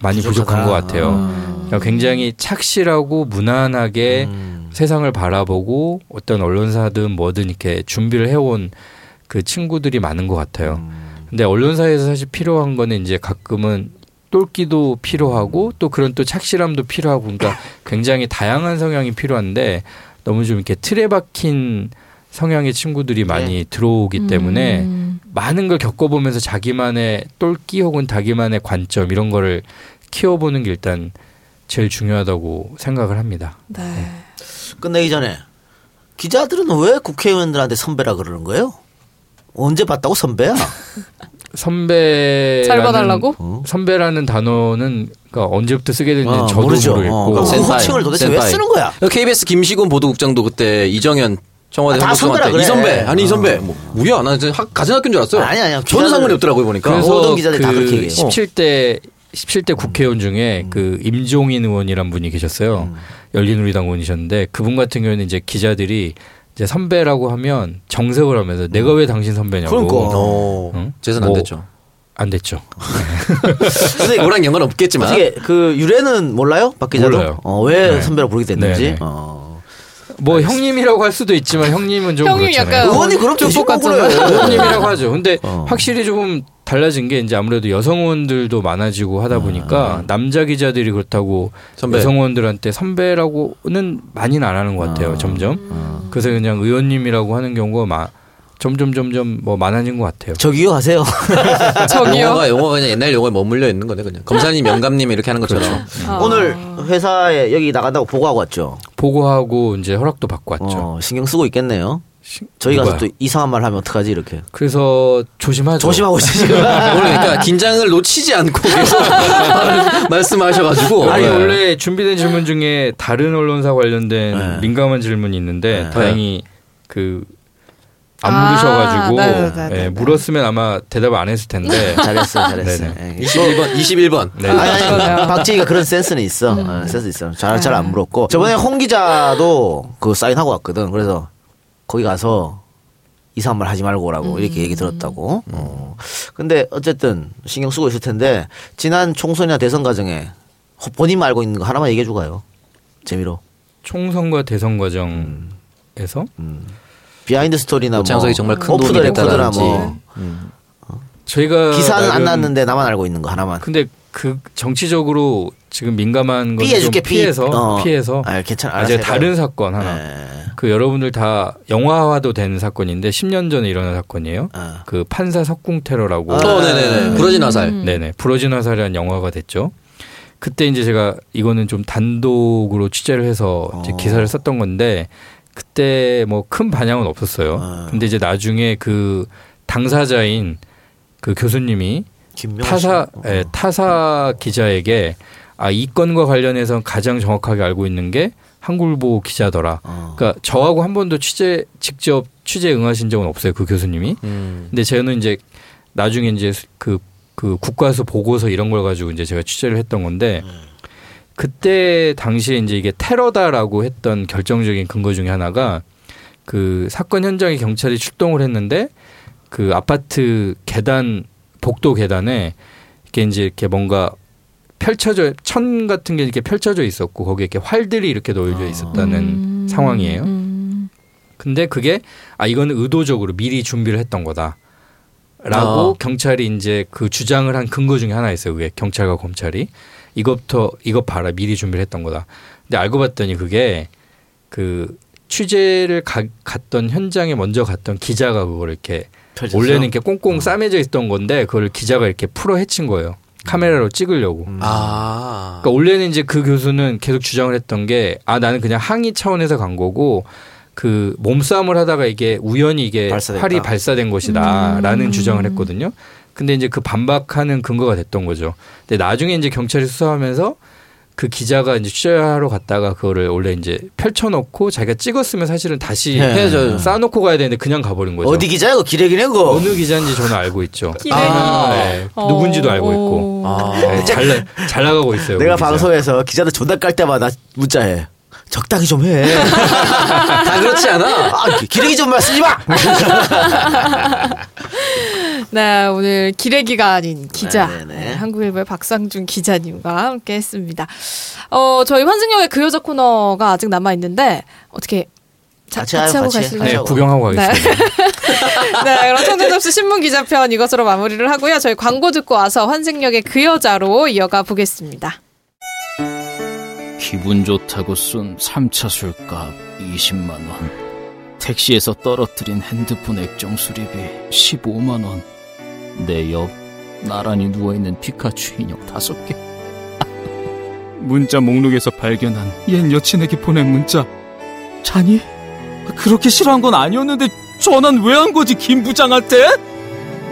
많이 부족한. 것 같아요. 음. 그러니까 굉장히 착실하고 무난하게 음. 세상을 바라보고 어떤 언론사든 뭐든 이렇게 준비를 해온 그 친구들이 많은 것 같아요. 음. 근데 언론사에서 사실 필요한 거는 이제 가끔은 똘끼도 필요하고 또 그런 또 착실함도 필요하고 그러니까 굉장히 다양한 성향이 필요한데 너무 좀 이렇게 틀에 박힌 성향의 친구들이 많이 들어오기 때문에 음. 많은 걸 겪어보면서 자기만의 똘끼 혹은 자기만의 관점 이런 거를 키워보는 게 일단 제일 중요하다고 생각을 합니다. 네. 끝내기 전에 기자들은 왜 국회의원들한테 선배라 그러는 거예요? 언제 봤다고 선배야? 선배 잘 봐달라고? 선배라는 단어는 그러니까 언제부터 쓰게 됐는지 어, 저도 모르죠. 모르겠고 어, 그 호칭을 도대체 왜 센파이. 쓰는 거야? KBS 김시곤 보도국장도 그때 이정현 청와대 아, 선배라 그래. 이 선배 아니 이 어. 선배 뭐 뭐야 나 진짜 학- 같은 학교인 줄 알았어요. 아니, 아니야. 전혀 기자들- 상관이 없더라고요 보니까. 그래서 모든 기자들이 다 그렇게 그 얘기해요. 17대 17대 국회의원 음. 중에 그 임종인 의원이란 분이 계셨어요. 열린우리당 의원이셨는데 그분 같은 경우는 이제 기자들이 이제 선배라고 하면 정색을 하면서 내가 왜 당신 선배냐고. 그러니까. 어, 응? 재선 안 뭐, 됐죠. 안 됐죠. 근데 그거랑 연관 없겠지만. 어떻게 그 유래는 몰라요? 박 기자도? 몰라요. 어, 왜 네. 선배라고 부르게 됐는지? 네, 네. 어. 뭐 형님이라고 할 수도 있지만 형님은 좀 형님 그렇잖아요. 약간 의원이 그럼 좀 똑같잖아요. 의원님이라고 하죠. 근데 어. 확실히 조금 달라진 게 이제 아무래도 여성 의원들도 많아지고 하다 보니까 남자 기자들이 그렇다고 선배. 여성 의원들한테 선배라고는 많이는 안 하는 것 같아요. 점점. 그래서 그냥 의원님이라고 하는 경우가 마, 점점 점점 뭐 많아진 것 같아요. 저기요 하세요. 저기요. 용어가 용어가 그냥 옛날 용어에 머물러 있는 거네 그냥 검사님 영감님 이렇게 하는 것처럼. 아. 오늘 회사에 여기 나간다고 보고하고 왔죠. 보고하고 이제 허락도 받고 왔죠. 어, 신경 쓰고 있겠네요. 시- 저희 가서 누가요? 또 이상한 말 하면 어떡하지 이렇게. 그래서 조심하죠. 조심하고 있어 지금. 그러니까 긴장을 놓치지 않고 계속 말- 말씀하셔가지고. 아니 네. 원래 준비된 질문 중에 다른 언론사 관련된 네. 민감한 질문이 있는데 네. 다행히 그 안 아, 물으셔가지고 네 네네네. 예, 물었으면 아마 대답 안 했을 텐데 잘했어, 잘했어. 네네. 예. 21번 21번. 네. 아니, 아니. 박지희가 그런 센스는 있어. 어, 센스 있어. 잘, 잘 안 물었고. 저번에 홍 기자도 그 사인하고 왔거든. 그래서 거기 가서 이상한 말 하지 말고 오라고 이렇게 얘기 들었다고. 어. 근데 어쨌든 신경 쓰고 있을 텐데 지난 총선이나 대선 과정에 본인 알고 있는 거 하나만 얘기해 주가요. 재미로. 총선과 대선 과정에서 behind story나 뭐 장석이 정말 큰 오프 더 레코드나. 뭐 저희가 기사는 안 나름- 났는데 나만 알고 있는 거 하나만. 근데 그 정치적으로 지금 민감한 피. 피해서 어. 피해서 아, 괜찮아. 아, 해봐요. 다른 사건 하나. 네. 그 여러분들 다 영화화도 된 사건인데 10년 전에 일어난 사건이에요. 어. 그 판사 석궁 테러라고. 어, 네네네. 부러진 화살. 네네. 부러진 화살이라는 영화가 됐죠. 그때 이제 제가 이거는 좀 단독으로 취재를 해서 이제 어. 기사를 썼던 건데 그때 뭐 큰 반향은 없었어요. 어. 근데 이제 나중에 그 당사자인 그 교수님이. 타사 어. 예, 타사 기자에게 아 이 건과 관련해서 가장 정확하게 알고 있는 게 한국일보 기자더라. 어. 그러니까 저하고 한 번도 취재 직접 취재 응하신 적은 없어요 그 교수님이. 음. 근데 저는 이제 나중에 이제 그, 그 국가수 보고서 이런 걸 가지고 이제 제가 취재를 했던 건데 그때 당시에 이제 이게 테러다라고 했던 결정적인 근거 중에 하나가 그 사건 현장에 경찰이 출동을 했는데 그 아파트 계단 복도 계단에 이렇게 이제 이렇게 뭔가 펼쳐져 천 같은 게 이렇게 펼쳐져 있었고 거기에 이렇게 활들이 이렇게 놓여져 있었다는 음. 상황이에요. 음. 근데 그게 아 이거는 의도적으로 미리 준비를 했던 거다. 라고 아. 경찰이 이제 그 주장을 한 근거 중에 하나 있어요. 그게 경찰과 검찰이 이것부터 이것 봐라 미리 준비를 했던 거다. 근데 알고 봤더니 그게 그 취재를 가- 갔던 현장에 먼저 갔던 기자가 그걸 이렇게 펼쳤어? 원래는 이렇게 꽁꽁 싸매져 있던 건데 그걸 기자가 이렇게 풀어 헤친 거예요. 카메라로 찍으려고. 아. 그러니까 원래는 이제 그 교수는 계속 주장을 했던 게 아 나는 그냥 항의 차원에서 간 거고 그 몸싸움을 하다가 이게 우연히 이게 발사됐다. 활이 발사된 것이다라는 주장을 했거든요. 근데 이제 그 반박하는 근거가 됐던 거죠. 근데 나중에 이제 경찰이 수사하면서 그 기자가 이제 취재하러 갔다가 그거를 원래 이제 펼쳐놓고 자기가 찍었으면 사실은 다시 네. 쌓아놓고 가야 되는데 그냥 가버린 거죠. 어디 기자야? 그 기레기네 그거. 어느 기자인지 저는 알고 있죠. 기레기. 아. 네, 어, 누군지도 알고 있고 어. 아. 네, 잘, 나- 잘 나가고 있어요. 내가 그 기자. 방송에서 기자들 존나 깔 때마다 문자해. 적당히 좀 해. 다 그렇지 않아. 아, 기레기 좀 쓰지 마. 네, 오늘 기레기가 아닌 기자, 네네네. 네, 한국일보의 박상준 기자님과 함께 했습니다. 어, 저희 환승역의 그 여자 코너가 아직 남아 있는데 어떻게 자, 같이 같이, 하고. 가실래요? 네. 구경하고 가겠습니다. 네, 그럼 청년접수 신문 기자편 이것으로 마무리를 하고요. 저희 광고 듣고 와서 환승역의 그 여자로 이어가 보겠습니다. 기분 좋다고 쏜 3차 술값 20만 원. 택시에서 떨어뜨린 핸드폰 액정 수리비 15만 원. 내 옆 나란히 누워있는 피카츄 인형 5개. 문자 목록에서 발견한 옛 여친에게 보낸 문자. 자니? 그렇게 싫어한 건 아니었는데 전화는 왜 한 거지 김 부장한테?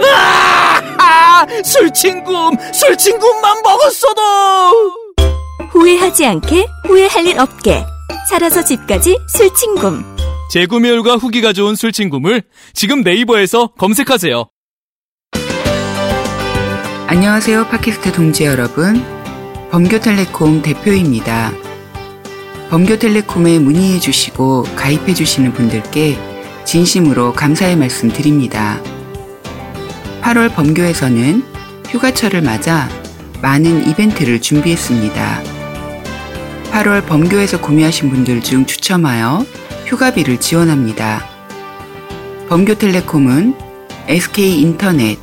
아! 술친굼! 술친굼만 먹었어도! 후회하지 않게 후회할 일 없게 살아서 집까지 술친굼 재구매율과 후기가 좋은 술친굼을 지금 네이버에서 검색하세요. 안녕하세요, 팟캐스트 동지 여러분. 범교텔레콤 대표입니다. 범교텔레콤에 문의해 주시고 가입해 주시는 분들께 진심으로 감사의 말씀 드립니다. 8월 범교에서는 휴가철을 맞아 많은 이벤트를 준비했습니다. 8월 범교에서 구매하신 분들 중 추첨하여 휴가비를 지원합니다. 범교텔레콤은 SK인터넷,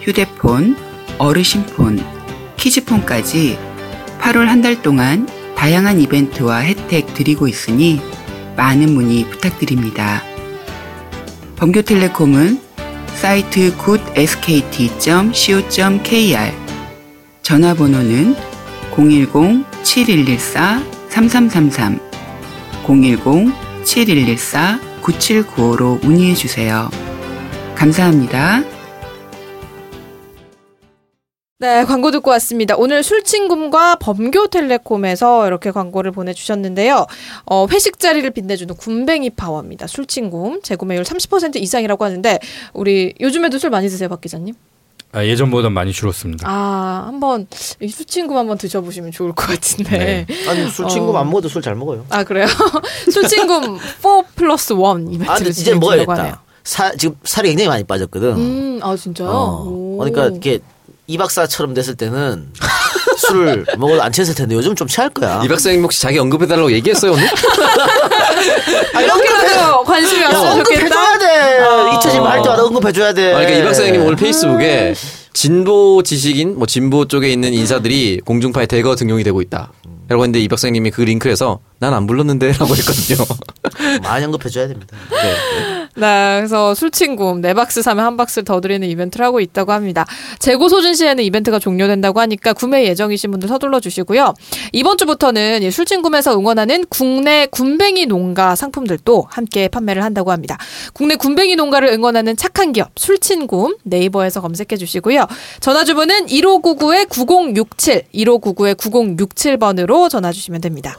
휴대폰, 어르신폰, 키즈폰까지 8월 한 달 동안 다양한 이벤트와 혜택 드리고 있으니 많은 문의 부탁드립니다. 범교텔레콤은 사이트 goodskt.co.kr 전화번호는 010-7114-3333 010-7114-9795로 문의해 주세요. 감사합니다. 네, 광고 듣고 왔습니다. 오늘 술친굼과 범교텔레콤에서 이렇게 광고를 보내주셨는데요. 어, 회식 자리를 빛내주는 굼벵이 파워입니다. 술친굼 재구매율 30% 이상이라고 하는데 우리 요즘에도 술 많이 드세요, 박 기자님? 아, 예전보다 많이 줄었습니다. 아, 한번 이 술친굼 한번 드셔보시면 좋을 것 같은데. 아니 술 친구 어. 안 먹어도 술 잘 먹어요. 아 그래요? 술친굼 4 플러스 1 아, 이벤트를 근데 이제. 먹어야겠다. 사, 지금 살이 굉장히 많이 빠졌거든. 음, 아 진짜요? 어. 오. 그러니까 이게 이 박사처럼 됐을 때는 술을 먹어도 안 취했을 텐데 요즘 좀 취할 거야. 이 박사님 혹시 자기 언급해달라고 얘기했어요 오늘? 아, 이렇게라도 관심이 왔으면 좋겠다. 언급해줘야 돼. 잊혀지면 할 때마다 언급해줘야 돼. 아, 그러니까 이 박사님 오늘 페이스북에 진보 지식인 뭐 진보 쪽에 있는 인사들이 공중파에 대거 등용이 되고 있다. 라고 했는데 이 박사님이 그 링크에서 난 안 불렀는데 라고 했거든요. 많이 언급해줘야 됩니다. 네, 그래서 술친굼 네 박스 사면 한 박스를 더 드리는 이벤트를 하고 있다고 합니다. 재고 소진 시에는 이벤트가 종료된다고 하니까 구매 예정이신 분들 서둘러 주시고요. 이번 주부터는 이 술친굼에서 응원하는 국내 굼벵이 농가 상품들도 함께 판매를 한다고 합니다. 국내 굼벵이 농가를 응원하는 착한 기업 술친굼 네이버에서 검색해 주시고요. 전화 주문은 1599-9067, 1599-9067번으로 전화 주시면 됩니다.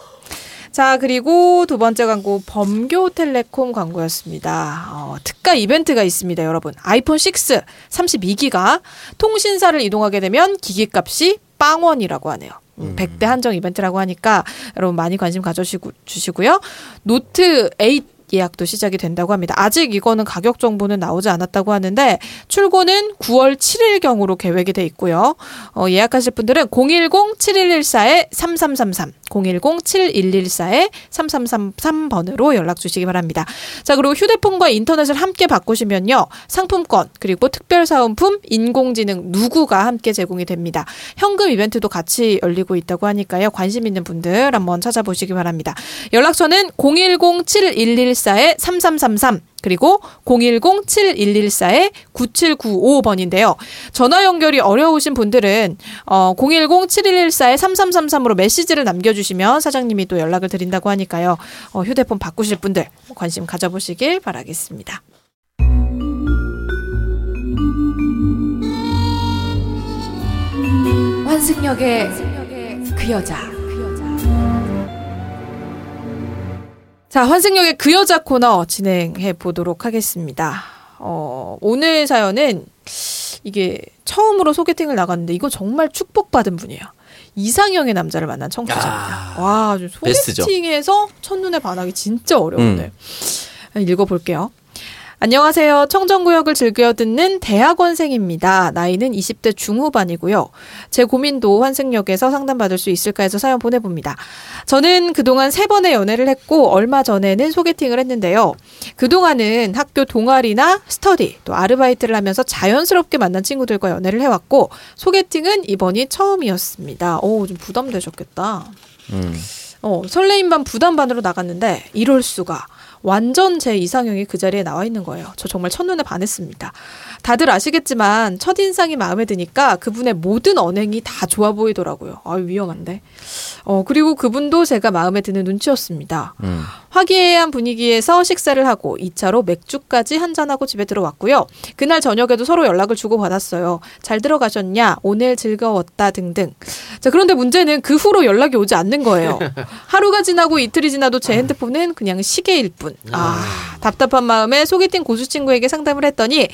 자, 그리고 두 번째 광고 범교텔레콤 광고였습니다. 어, 특가 이벤트가 있습니다, 여러분. 아이폰 6 32기가 통신사를 이동하게 되면 기기값이 빵원이라고 하네요. 음, 100대 한정 이벤트라고 하니까 여러분 많이 관심 가져주시고 주시고요. 노트 8 예약도 시작이 된다고 합니다. 아직 이거는 가격 정보는 나오지 않았다고 하는데 출고는 9월 7일 경으로 계획이 돼 있고요. 어, 예약하실 분들은 010-7114-3333 010-7114-3333번으로 연락 주시기 바랍니다. 자, 그리고 휴대폰과 인터넷을 함께 바꾸시면요. 상품권, 그리고 특별 사은품, 인공지능 누구가 함께 제공이 됩니다. 현금 이벤트도 같이 열리고 있다고 하니까요. 관심 있는 분들 한번 찾아보시기 바랍니다. 연락처는 010-7114-3333 그리고 010-7114-9795번인데요. 전화 연결이 어려우신 분들은 어 010-7114-3333으로 메시지를 남겨주시면 사장님이 또 연락을 드린다고 하니까요. 어, 휴대폰 바꾸실 분들 관심 가져보시길 바라겠습니다. 환승역의 그 여자. 자, 환승역의 그 여자 코너 진행해 보도록 하겠습니다. 어, 오늘 사연은 이게 처음으로 소개팅을 나갔는데 이거 정말 축복받은 분이에요. 이상형의 남자를 만난 청취자입니다. 와, 좀 베스트죠. 소개팅에서 첫눈에 반하기 진짜 어려운데. 읽어볼게요. 안녕하세요. 청정구역을 즐겨 듣는 대학원생입니다. 나이는 20대 중후반이고요. 제 고민도 환승역에서 상담받을 수 있을까 해서 사연 보내봅니다. 저는 그동안 세 번의 연애를 했고 얼마 전에는 소개팅을 했는데요. 그동안은 학교 동아리나 스터디 또 아르바이트를 하면서 자연스럽게 만난 친구들과 연애를 해왔고 소개팅은 이번이 처음이었습니다. 오, 좀 부담되셨겠다. 음. 어, 설레임 반 부담 반으로 나갔는데 이럴 수가. 완전 제 이상형이 그 자리에 나와 있는 거예요. 저 정말 첫눈에 반했습니다. 다들 아시겠지만 첫인상이 마음에 드니까 그분의 모든 언행이 다 좋아 보이더라고요. 아 위험한데. 어, 그리고 그분도 제가 마음에 드는 눈치였습니다. 음. 화기애애한 분위기에서 식사를 하고 2차로 맥주까지 한잔하고 집에 들어왔고요. 그날 저녁에도 서로 연락을 주고받았어요. 잘 들어가셨냐? 오늘 즐거웠다 등등. 자, 그런데 문제는 그 후로 연락이 오지 않는 거예요. 하루가 지나고 이틀이 지나도 제 핸드폰은 그냥 시계일 뿐. 아, 답답한 마음에 소개팅 고수 친구에게 상담을 했더니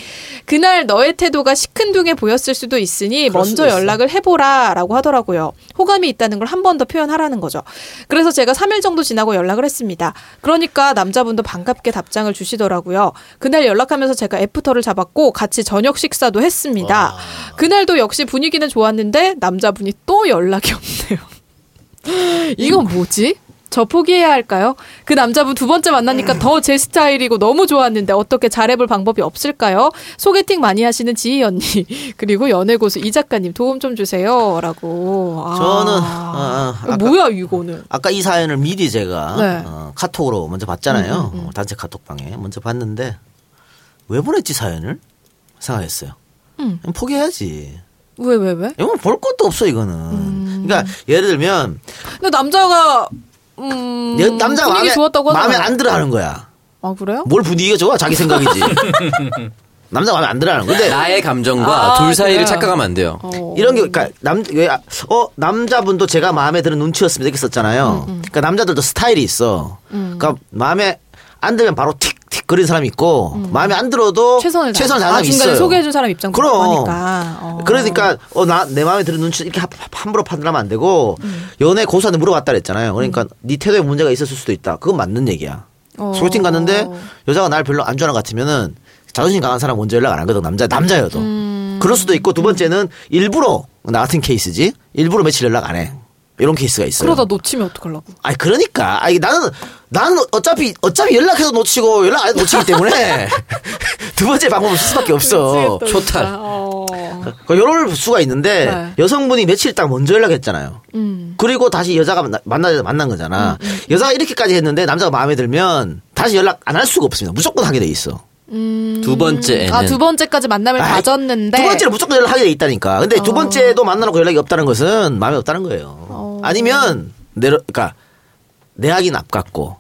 그날 너의 태도가 시큰둥해 보였을 수도 있으니 먼저. 연락을 해보라라고 하더라고요. 호감이 있다는 걸 한 번 더 표현하라는 거죠. 그래서 제가 3일 정도 지나고 연락을 했습니다. 그러니까 남자분도 반갑게 답장을 주시더라고요. 그날 연락하면서 제가 애프터를 잡았고 같이 저녁 식사도 했습니다. 그날도 역시 분위기는 좋았는데 남자분이 또 연락이 없네요. 이건 뭐지? 저 포기해야 할까요? 그 남자분 두 번째 만나니까 더 제 스타일이고 너무 좋았는데 어떻게 잘해볼 방법이 없을까요? 소개팅 많이 하시는 지희 언니 그리고 연애 고수 이 작가님 도움 좀 주세요라고. 아. 저는, 아, 아까- 뭐야 이거는? 아까 이 사연을 미리 제가 네. 어, 카톡으로 먼저 봤잖아요. 어, 단체 카톡방에 먼저 봤는데 왜 보냈지 사연을 생각했어요. 음. 포기해야지. 왜 왜 왜? 이건 볼 것도 없어 이거는. 음. 그러니까 예를 들면 근데 남자가 음 분위기 마음에, 좋았다고. 마음에 안 들어 하는 거야. 아 그래요? 뭘 분위기가 좋아 자기 생각이지. 남자가 마음에 안 들어 하는. 근데 나의 감정과 아, 둘 사이를 그래요? 착각하면 안 돼요. 어. 이런 게, 그니까, 남, 왜, 아, 어, 남자분도 제가 마음에 드는 눈치였습니다. 이렇게 썼잖아요. 그니까 남자들도 스타일이 있어. 그니까 마음에 안 들면 바로 틱 틱 거리는 사람이 있고, 마음에 안 들어도 최선을 다. 최선을 다하는 아, 사람이 있어요. 소개해준 사람 입장도 그럼. 하니까. 어. 그러니까, 어, 나, 내 마음에 드는 눈치 이렇게 하- 함부로 판단하면 안 되고, 음. 연애 고수한테 물어봤다 그랬잖아요. 그러니까, 네 태도에 문제가 있었을 수도 있다. 그건 맞는 얘기야. 어. 소개팅 갔는데, 여자가 날 별로 안 좋아하는 것 같으면은, 자존심 강한 사람 먼저 연락 안 하거든. 남자, 남자여도. 음. 그럴 수도 있고, 두 번째는, 일부러, 나 같은 케이스지, 일부러 며칠 연락 안 해. 이런 케이스가 있어요. 그러다 놓치면 어떡하려고. 아니 그러니까 아니 나는 나는 어차피 어차피 연락해도 놓치고 연락 안 해도 놓치기 때문에 두 번째 방법을 쓸 수밖에 없어. 초탈. 진짜. 어. 그 이럴 수가 있는데 네. 여성분이 며칠 딱 먼저 연락했잖아요. 음. 그리고 다시 여자가 만나, 만나 만난 거잖아. 여자가 이렇게까지 했는데 남자가 마음에 들면 다시 연락 안 할 수가 없습니다. 무조건 하게 돼 있어. 두 번째에는 아, 두 번째까지 만남을 아이, 가졌는데. 두 번째는 무조건 연락하게 돼 있다니까. 근데 두 어. 번째도 만나놓고 연락이 없다는 것은 마음에 없다는 거예요. 어. 아니면 내려 그러니까 내 하기 납같고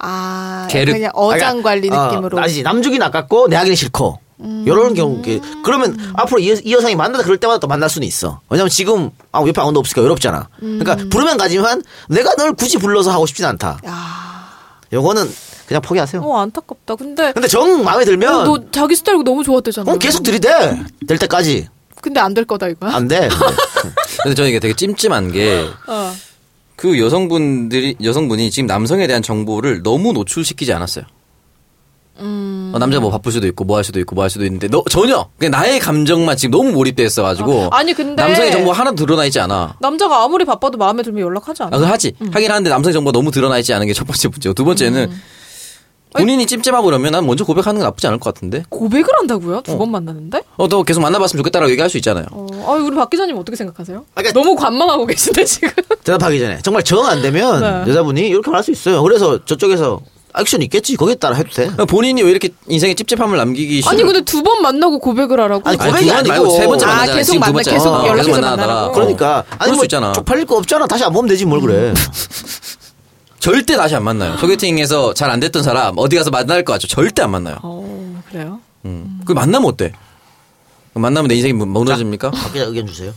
아, 계륵. 그냥 어장 관리 어, 느낌으로. 아니지 남주긴 아깝고 내 하기는 싫고 이런 경우 그러면 앞으로 이, 이 여성이 만나다 그럴 때마다 또 만날 수는 있어 왜냐면 지금 아 옆에 아무도 없으니까 외롭잖아 그러니까 부르면 가지만 내가 널 굳이 불러서 하고 싶진 않다 야, 요거는 그냥 포기하세요 어, 안타깝다. 근데. 근데 정 마음에 들면 어, 너 자기 스타일 너무 좋았대잖아. 그럼 계속 들이대 될 때까지 근데 안 될 거다 이거야? 안 돼 근데 저는 이게 되게 찜찜한 게그 어. 여성분들이 여성분이 지금 남성에 대한 정보를 너무 노출시키지 않았어요. 음. 어, 남자가 뭐 바쁠 수도 있고 뭐 할 수도 있고 뭐 할 수도 있는데 너 전혀 그냥 나의 감정만 지금 너무 몰입돼 있어가지고 어. 아니, 근데- 남성의 정보 하나도 드러나 있지 않아. 남자가 아무리 바빠도 마음에 들면 연락하지 않아. 아, 그 하지. 하긴 하는데 남성의 정보가 너무 드러나 있지 않은 게 첫 번째 문제고 두 번째는 음. 본인이 찜찜하고 그러면 난 먼저 고백하는 건 나쁘지 않을 것 같은데. 고백을 한다고요? 두 번 만났는데? 어, 너 계속 만나봤으면 좋겠다라고 얘기할 수 있잖아요. 어, 아, 우리 박 기자님 어떻게 생각하세요? 아, 그러니까- 너무 관망하고 계신데 지금. 대답하기 전에 정말 정 안 되면 네. 여자분이 이렇게 말할 수 있어요 그래서 저쪽에서 액션 있겠지 거기에 따라 해도 돼 본인이 왜 이렇게 인생에 찝찝함을 남기기 싫어? 아니 근데 두 번 만나고 고백을 하라고? 아니, 아니, 고백이 두번 말고 아니고. 세 번째 아, 만나잖아. 계속 지금 두 만나- 번째. 계속 어, 연락해서 계속 만나다가. 만나라고? 그러니까 그럴 아니 수뭐 있잖아. 쪽팔릴 거 없잖아 다시 안 보면 되지 뭘 그래 절대 다시 안 만나요. 소개팅에서 잘 안 됐던 사람 어디 가서 만날 것 같죠? 절대 안 만나요. 어, 그래요? 음. 그 만나면 어때? 만나면 내 인생이 무- 무너집니까? 박 기자 의견 주세요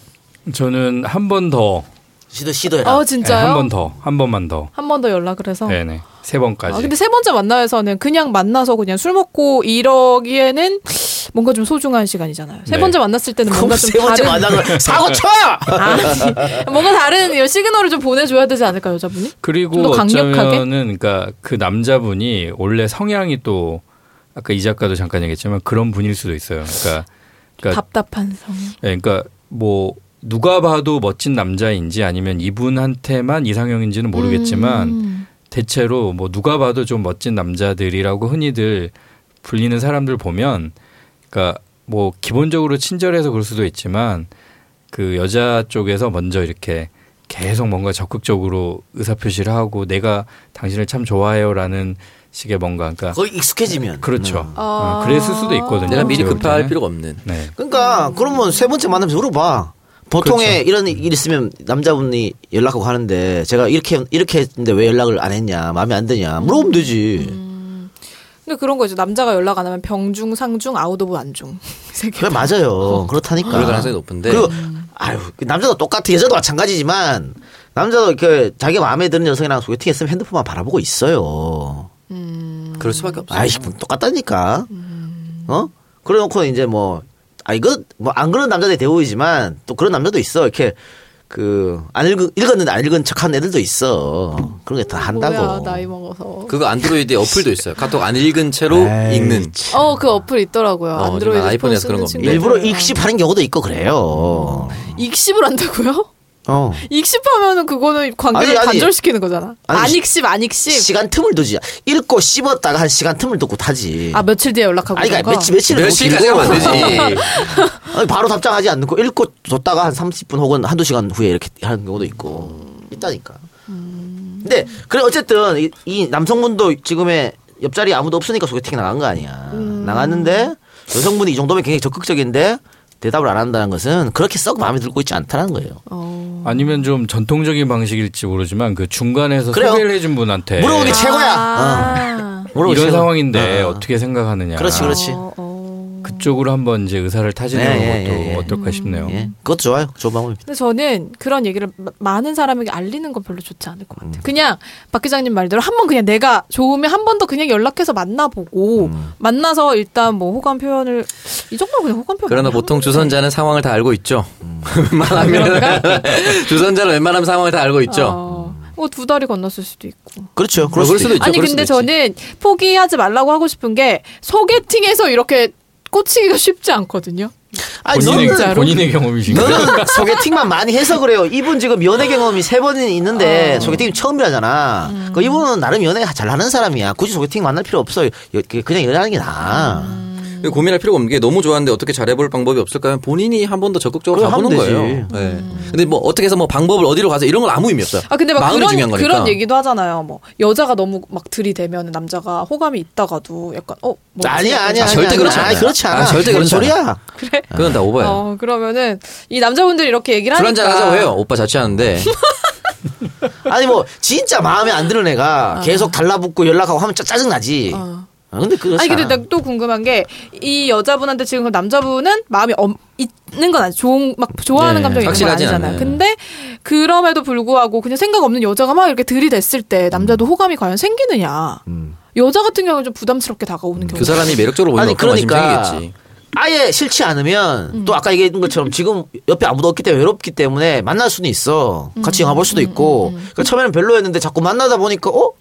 저는 한 번 더, 시도 시도해라 아 네, 진짜요? 한번 더, 한 번만 더. 한 번 더 연락을 해서. 네네. 세 번까지. 아, 근데 세 번째 만나에서는 그냥 만나서 그냥 술 먹고 이러기에는 뭔가 좀 소중한 시간이잖아요. 세 네. 번째 만났을 때는 뭔가 좀세 번째 다른 만나면 사고 쳐 아니, 뭔가 다른 시그널을 좀 보내줘야 되지 않을까 여자분이? 그리고 강력하게? 어쩌면은 그러니까 그 남자분이 원래 성향이 또 아까 이 작가도 잠깐 얘기했지만 그런 분일 수도 있어요. 그러니까 그러니까 답답한 성향. 예, 그러니까 뭐 누가 봐도 멋진 남자인지 아니면 이분한테만 이상형인지는 모르겠지만 음. 대체로 뭐 누가 봐도 좀 멋진 남자들이라고 흔히들 불리는 사람들 보면 그러니까 뭐 기본적으로 친절해서 그럴 수도 있지만 그 여자 쪽에서 먼저 이렇게 계속 뭔가 적극적으로 의사표시를 하고 내가 당신을 참 좋아해요라는 식의 뭔가 그러니까 거의 익숙해지면. 그렇죠. 음. 어, 그랬을 수도 있거든요. 내가 미리 볼 급할 때는. 필요가 없는. 네. 그러니까 그러면 세 번째 만나면서 물어봐. 보통에 그렇죠. 이런 일 있으면 남자분이 연락하고 하는데 제가 이렇게 이렇게 했는데 왜 연락을 안 했냐 마음에 안 드냐 물어보면 되지. 근데 그런 거죠. 남자가 연락 안 하면 병중, 상중, out of 안중. 세 개. 그래 맞아요. 그렇다니까. 그럴 가능성이 높은데. 그리고 아유 그 남자도 똑같아 여자도 마찬가지지만 남자도 그 자기가 마음에 드는 여성이랑 소개팅했으면 핸드폰만 바라보고 있어요. 그럴 수밖에 없어. 아이 뭐 똑같다니까. 어? 그래놓고 이제 뭐, 아, 이거, 뭐, 안 그런 남자들이 대부분이지만, 또 그런 남자도 있어. 이렇게, 그, 안 읽은, 읽었는데 안 읽은 척 하는 애들도 있어. 그런 게 다 한다고. 뭐야, 나이 먹어서. 그거 안드로이드에 어플도 있어요. 카톡 안 읽은 채로 에이, 읽는. 어, 그 어플 있더라고요. 어, 안드로이드 아이폰에서 폰 그런 겁니다. 친구들. 일부러 익십하는 경우도 있고 그래요. 익십을 한다고요? 어. 익십하면은 그거는 관계를 아니, 아니. 단절시키는 거잖아. 아니, 안 시- 익십, 안 익십. 시간 틈을 두지. 읽고 씹었다가 한 시간 틈을 두고 타지. 아, 며칠 뒤에 연락하고. 아니, 그러니까? 며칠, 며칠은 며칠까지 하면 안 되지. 아니, 바로 답장하지 않고 읽고 뒀다가 한 30분 혹은 한두 시간 후에 이렇게 하는 경우도 있고 있다니까. 근데 그래 어쨌든 이, 이 남성분도 지금의 옆자리에 아무도 없으니까 소개팅 나간 거 아니야. 나갔는데 여성분이 이 정도면 굉장히 적극적인데 대답을 안 한다는 것은 그렇게 썩 마음에 들고 있지 않다는 거예요. 어. 아니면 좀 전통적인 방식일지 모르지만 그 중간에서 그래요. 소개를 해준 분한테 물어보는 게 최고야. 아. 어. 이런 최고. 상황인데 어. 어. 떻게 생각하느냐. 그렇지, 그렇지. 어, 어. 그쪽으로 한번 이제 의사를 타진하는 네, 예, 것도 예, 예. 어떨까 싶네요. 예. 그것도 좋아요. 좋은 방법입니다. 근데 저는 그런 얘기를 마- 많은 사람에게 알리는 건 별로 좋지 않을 것 음. 같아요. 그냥 박 기자님 말대로 한 번 그냥 내가 좋으면 한 번 더 그냥 연락해서 만나보고 음. 만나서 일단 뭐 호감 표현을 이 정도로 그냥 호감 표현. 그러나 보통 주선자는 상황을 다 알고 있죠. 음. 웬만하면 주선자는 웬만하면 상황을 다 알고 있죠. 어, 뭐두 달이 건넜을 수도 있고. 그렇죠. 그럴 그럴 수도 수도 있 있죠. 아니 근데 있지. 저는 포기하지 말라고 하고 싶은 게 소개팅에서 이렇게 꽂히기가 쉽지 않거든요. 아니, 본인의, 너는 진짜로? 본인의 경험이신가요? 너는 소개팅만 많이 해서 그래요. 이분 지금 연애 경험이 세 번이 있는데 소개팅 처음이라잖아. 그 이분은 나름 연애 잘하는 사람이야. 굳이 소개팅 만날 필요 없어요. 여- 그냥 연애하는 게 나아. 고민할 필요가 없는 게 너무 좋아하는데 어떻게 잘해볼 방법이 없을까 하면 본인이 한 번 더 적극적으로 가보는 거예요. 되지. 네. 근데 뭐 어떻게 해서 뭐 방법을 어디로 가서 이런 건 아무 의미 없어요. 아 근데 막 마음이 그런 중요한 거니까. 그런 얘기도 하잖아요. 뭐 여자가 너무 막 들이대면 남자가 호감이 있다가도 약간 어 뭐 아니야, 아니야. 아, 절대 아니야. 그렇지 아니, 않아요. 그렇지 않아. 아, 절대 않아요. 소리야. 그래. 그건 다 오버예요. 어 그러면은 이 남자분들이 이렇게 얘기를 술 하니까 한잔 하자고 해요. 오빠 자취하는데. 아니 뭐 진짜 마음에 안 드는 애가 계속 달라붙고 연락하고 하면 짜- 짜증나지. 어. 아, 근데 그렇지 아니 근데. 나 또 궁금한 게 이 여자분한테 지금 그 남자분은 마음이 엄, 있는 건 아니 좋은 막 좋아하는 네, 감정이 있는 건 아니잖아요. 않아요. 근데 그럼에도 불구하고 그냥 생각 없는 여자가 막 이렇게 들이댔을 때 남자도 호감이 과연 생기느냐? 음. 여자 같은 경우는 좀 부담스럽게 다가오는 경우. 그 사람이 매력적으로 보이면 아니, 그러니까 생기겠지. 아예 싫지 않으면 음. 또 아까 얘기했던 것처럼 지금 옆에 아무도 없기 때문에 외롭기 때문에 만날 수는 있어. 음. 같이 영화 볼 수도 있고. 그러니까 처음에는 별로였는데 자꾸 만나다 보니까 어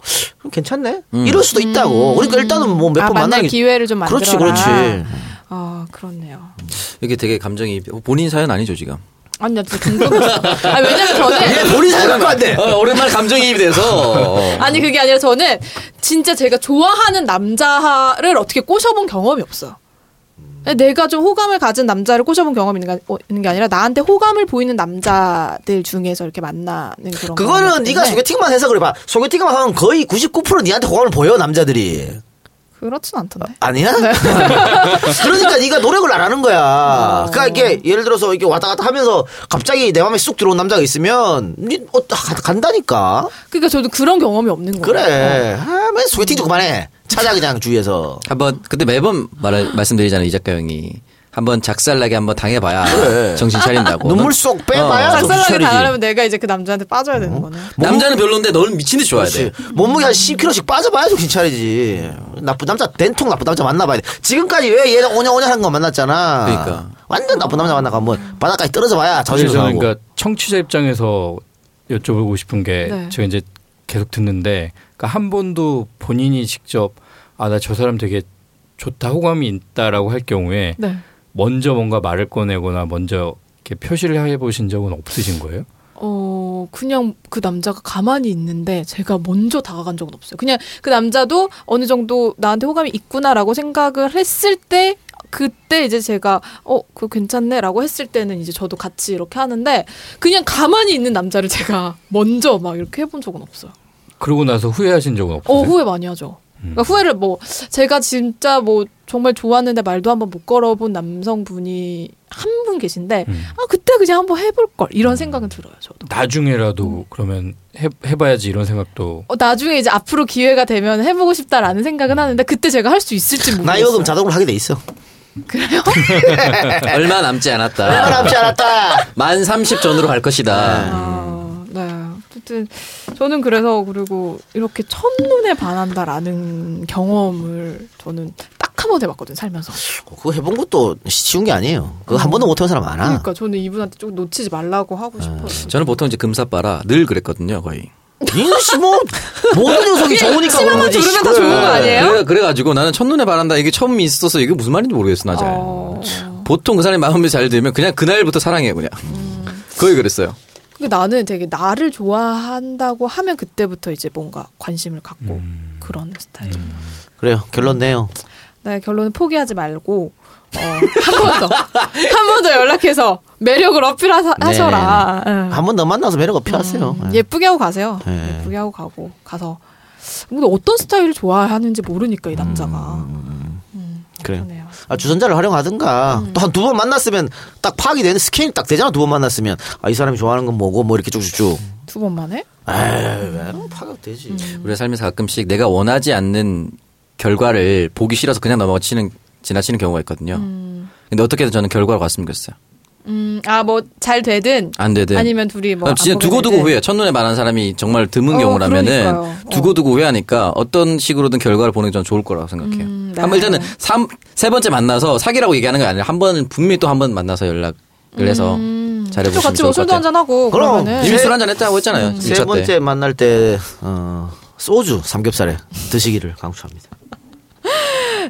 괜찮네. 음. 이럴 수도 있다고. 그러니까 일단은 뭐몇 아, 번 만날 기회를 좀 만들어라. 그렇지, 그렇지. 아 그렇네요. 이게 되게 감정이 본인 사연 아니죠 지금. 아니 나 진짜 궁금했어. 아 왜냐면 저는 본인 사연 갖고 왔네. 어, 오랜만에 감정이입이 돼서. 아니 그게 아니라 저는 진짜 제가 좋아하는 남자를 어떻게 꼬셔본 경험이 없어요. 내가 좀 호감을 가진 남자를 꼬셔본 경험이 있는 게, 어, 있는 게 아니라 나한테 호감을 보이는 남자들 중에서 이렇게 만나는 그런 그거는 네가 소개팅만 해서 그래 봐. 소개팅만 하면 거의 99% 니한테 호감을 보여 남자들이. 그렇진 않던데. 아니야? 네. 그러니까 네가 노력을 안 하는 거야. 그러니까 이게 예를 들어서 이게 왔다 갔다 하면서 갑자기 내 마음에 쑥 들어온 남자가 있으면 니 어, 가- 간다니까. 그러니까 저도 그런 경험이 없는 거예요. 그래. 아, 맨 소개팅 좀 그만해. 찾아 그냥 주위에서. 한번 그때 매번 말 말씀드리잖아요 이 작가 형이 한번 작살나게 한번 당해봐야 그래. 정신 차린다고. 눈물 쏙 빼봐야 어, 정신 작살나게. 당하려면 내가 이제 그 남자한테 빠져야 되는 거네. 남자는 별론데 너는 미친 듯이 좋아야 돼. 몸무게 한 10kg씩 빠져봐야 정신 차리지. 나쁜 남자, 된통 나쁜 남자 만나봐야 돼. 지금까지 왜 얘는 오냐오냐 하는 거 만났잖아. 그러니까. 완전 나쁜 남자 만나고 한번 바닥까지 떨어져 봐야 저는 상하고. 그러니까 청취자 입장에서 여쭤보고 싶은 게 네. 제가 이제 계속 듣는데 그러니까 한 번도 본인이 직접 아 나 저 사람 되게 좋다 호감이 있다라고 할 경우에 네. 먼저 뭔가 말을 꺼내거나 먼저 이렇게 표시를 해 보신 적은 없으신 거예요? 어, 그냥 그 남자가 가만히 있는데 제가 먼저 다가간 적은 없어요. 그냥 그 남자도 어느 정도 나한테 호감이 있구나라고 생각을 했을 때 그때 이제 제가 어, 그거 괜찮네라고 했을 때는 이제 저도 같이 이렇게 하는데 그냥 가만히 있는 남자를 제가 먼저 막 이렇게 해본 적은 없어요. 그러고 나서 후회하신 적은 없으세요? 어, 후회 많이 하죠. 그러니까 후회를 뭐 제가 진짜 뭐 정말 좋았는데 말도 한번 못 걸어본 남성분이 한 분 계신데 음. 아 그때 그냥 한번 해볼 걸 이런 생각은 들어요 저도. 나중에라도 그러면 해, 해봐야지 이런 생각도 어, 나중에 이제 앞으로 기회가 되면 해보고 싶다라는 생각은 하는데 그때 제가 할 수 있을지 모르겠어요. 나이 먹으면 자동으로 하게 돼 있어. 그래요? 얼마 남지 않았다. 얼마 남지 않았다. 만 30 전으로 갈 것이다. 아, 네. 어쨌든 저는 그래서 그리고 이렇게 첫눈에 반한다라는 경험을 저는 딱 한 번 해봤거든 요 살면서. 그거 해본 것도 쉬운 게 아니에요. 그거 한 번도 못해본 사람 많아. 그러니까 저는 이분한테 좀 놓치지 말라고 하고 싶어요. 저는 보통 이제 금사빠라 늘 그랬거든요, 거의. 인씨 뭐 모든 녀석이 좋으니까 그런 거지. 들으면 다 좋은 거 아니에요? 그래, 그래가지고 나는 첫눈에 바란다 이게 처음 있어서 이게 무슨 말인지 모르겠어, 나 잘. 어... 보통 그 사람이 마음에 잘 들면 그냥 그날부터 사랑해요, 그냥. 거의 그랬어요. 근데 나는 되게 나를 좋아한다고 하면 그때부터 이제 뭔가 관심을 갖고 그런 스타일. 그래요. 결론 내요. 네, 결론은 포기하지 말고 어, 한 번 더, 한 번 더 연락해서 매력을 어필하셔라. 응. 한번 더 만나서 매력 어필하세요. 음, 예. 예쁘게 하고 가세요. 네. 예쁘게 하고 가고 가서 근데 어떤 스타일을 좋아하는지 모르니까 이 남자가 음, 그래요. 그러네요. 아, 주선자를 활용하든가 음. 또한 두 번 만났으면 딱 파악이 되는 스캔이 딱 되잖아. 두 번 만났으면 아, 이 사람이 좋아하는 건 뭐고 뭐 이렇게 쭉쭉쭉. 두 번만에? 에이, 왜 파악 되지. 음. 우리가 살면서 가끔씩 내가 원하지 않는 결과를 보기 싫어서 그냥 넘어치는 지나치는 경우가 있거든요. 근데 어떻게든 저는 결과로 갔으면 좋겠어요. 음, 아 뭐 잘 되든 안 되든. 아니면 둘이 뭐 진짜 두고두고 되든. 후회. 첫눈에 반한 사람이 정말 드문 어, 경우라면은 그러니까요. 어. 두고두고 후회하니까 어떤 식으로든 결과를 보는 게전 좋을 거라고 생각해요. 음, 한번 네. 일단은 삼, 세 번째 만나서 사귀라고 얘기하는 게 아니라 한 번은 분명히 또 한 번 만나서 연락을 해서 음, 또 잘해보시면 같이 좋을 뭐것 술도. 한잔 하고 그럼. 그러면은 이미 세- 술 한잔 했다고 했잖아요. 음. 세 1차 번째 때. 만날 때 어, 소주 삼겹살에 드시기를 강추합니다.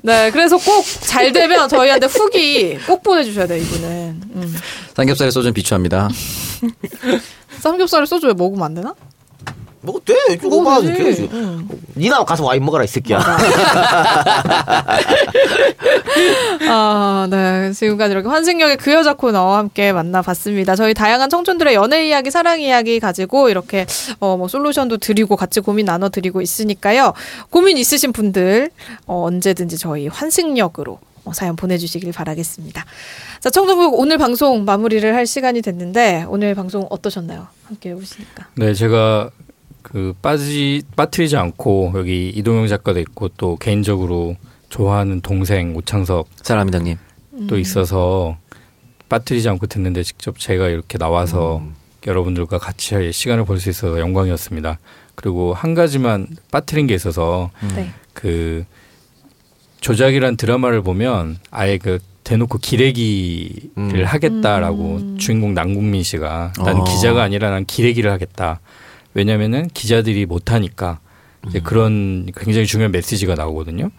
네, 그래서 꼭 잘 되면 저희한테 후기 꼭 보내주셔야 돼요, 이분은. 음. 삼겹살에 소주는 비추합니다. 삼겹살을 소주에 먹으면 안 되나? 뭐. 되지. 그래야지. 응. 니나 가서 와인 먹어라 이 새끼야. 아, 네. 지금까지 이렇게 환승역의 그 여자 코너와 함께 만나봤습니다. 저희 다양한 청춘들의 연애 이야기, 사랑 이야기 가지고 이렇게 어, 뭐 솔루션도 드리고 같이 고민 나눠 드리고 있으니까요. 고민 있으신 분들 어, 언제든지 저희 환승역으로 어, 사연 보내주시길 바라겠습니다. 자, 청정국 오늘 방송 마무리를 할 시간이 됐는데 오늘 방송 어떠셨나요? 함께 해보시니까. 네, 제가 그 빠지 빠뜨리지 않고 여기 이동영 작가도 있고 또 개인적으로 좋아하는 동생 오창석 형님. 또 있어서 빠뜨리지 않고 듣는데 직접 제가 이렇게 나와서 여러분들과 같이 시간을 볼 수 있어서 영광이었습니다. 그리고 한 가지만 빠뜨린 게 있어서 네. 그 조작이란 드라마를 보면 아예 그 대놓고 기레기를 음. 하겠다라고 음. 주인공 남궁민 씨가 나는 어. 기자가 아니라 난 기레기를 하겠다. 왜냐면은 기자들이 못하니까 이제 그런 굉장히 중요한 메시지가 나오거든요.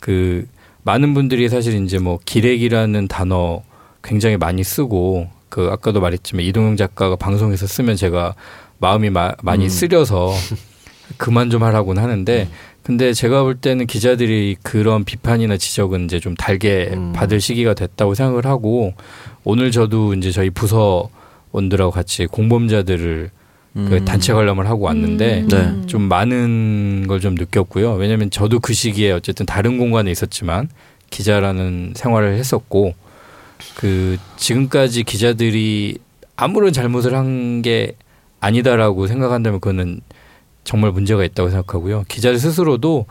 그 많은 분들이 사실 이제 뭐 기레기라는 단어 굉장히 많이 쓰고 그 아까도 말했지만 이동영 작가가 방송에서 쓰면 제가 마음이 마- 많이 쓰려서 그만 좀 하라고는 하는데 근데 제가 볼 때는 기자들이 그런 비판이나 지적은 이제 좀 달게 음. 받을 시기가 됐다고 생각을 하고 오늘 저도 이제 저희 부서 원들하고 같이 공범자들을 그 단체 관람을 하고 왔는데 음. 네. 좀 많은 걸 좀 느꼈고요. 왜냐하면 저도 그 시기에 어쨌든 다른 공간에 있었지만 기자라는 생활을 했었고 그 지금까지 기자들이 아무런 잘못을 한 게 아니다라고 생각한다면 그거는 정말 문제가 있다고 생각하고요. 기자들 스스로도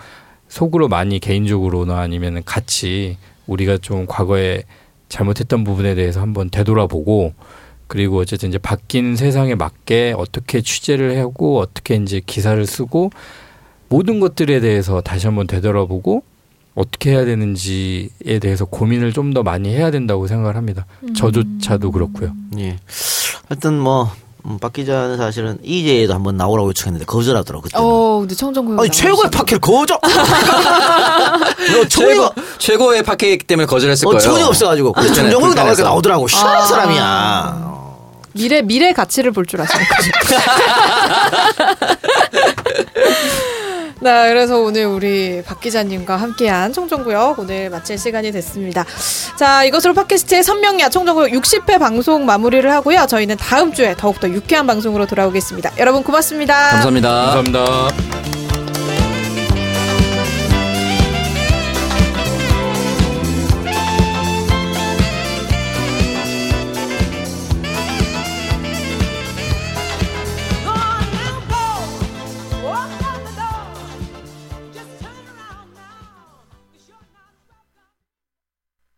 속으로 많이 개인적으로나 아니면 같이 우리가 좀 과거에 잘못했던 부분에 대해서 한번 되돌아보고 그리고 어쨌든 이제 바뀐 세상에 맞게 어떻게 취재를 하고 어떻게 이제 기사를 쓰고 모든 것들에 대해서 다시 한번 되돌아보고 어떻게 해야 되는지에 대해서 고민을 좀 더 많이 해야 된다고 생각을 합니다. 저조차도 그렇고요. 예. 하여튼 뭐, 음, 박 기자는 사실은 이제에도 한번 나오라고 요청했는데 거절하더라고, 그때. 어, 근데 청정구역. 아니, 최고의 팟캐를 거절! 너 최고, 처음이가, 최고의 팟캐이기 때문에 거절했을 어, 거예요. 처음이 없어가지고. 근데 나오니까 불편해서. 나오더라고. 싫어하는 아. 사람이야. 미래 미래 가치를 볼 줄 아시는 거죠. 네, 그래서 오늘 우리 박 기자님과 함께한 청정구역 오늘 마칠 시간이 됐습니다. 자, 이것으로 팟캐스트의 선명야 청정구역 60회 방송 마무리를 하고요. 저희는 다음 주에 더욱더 유쾌한 방송으로 돌아오겠습니다. 여러분 고맙습니다. 감사합니다. 감사합니다.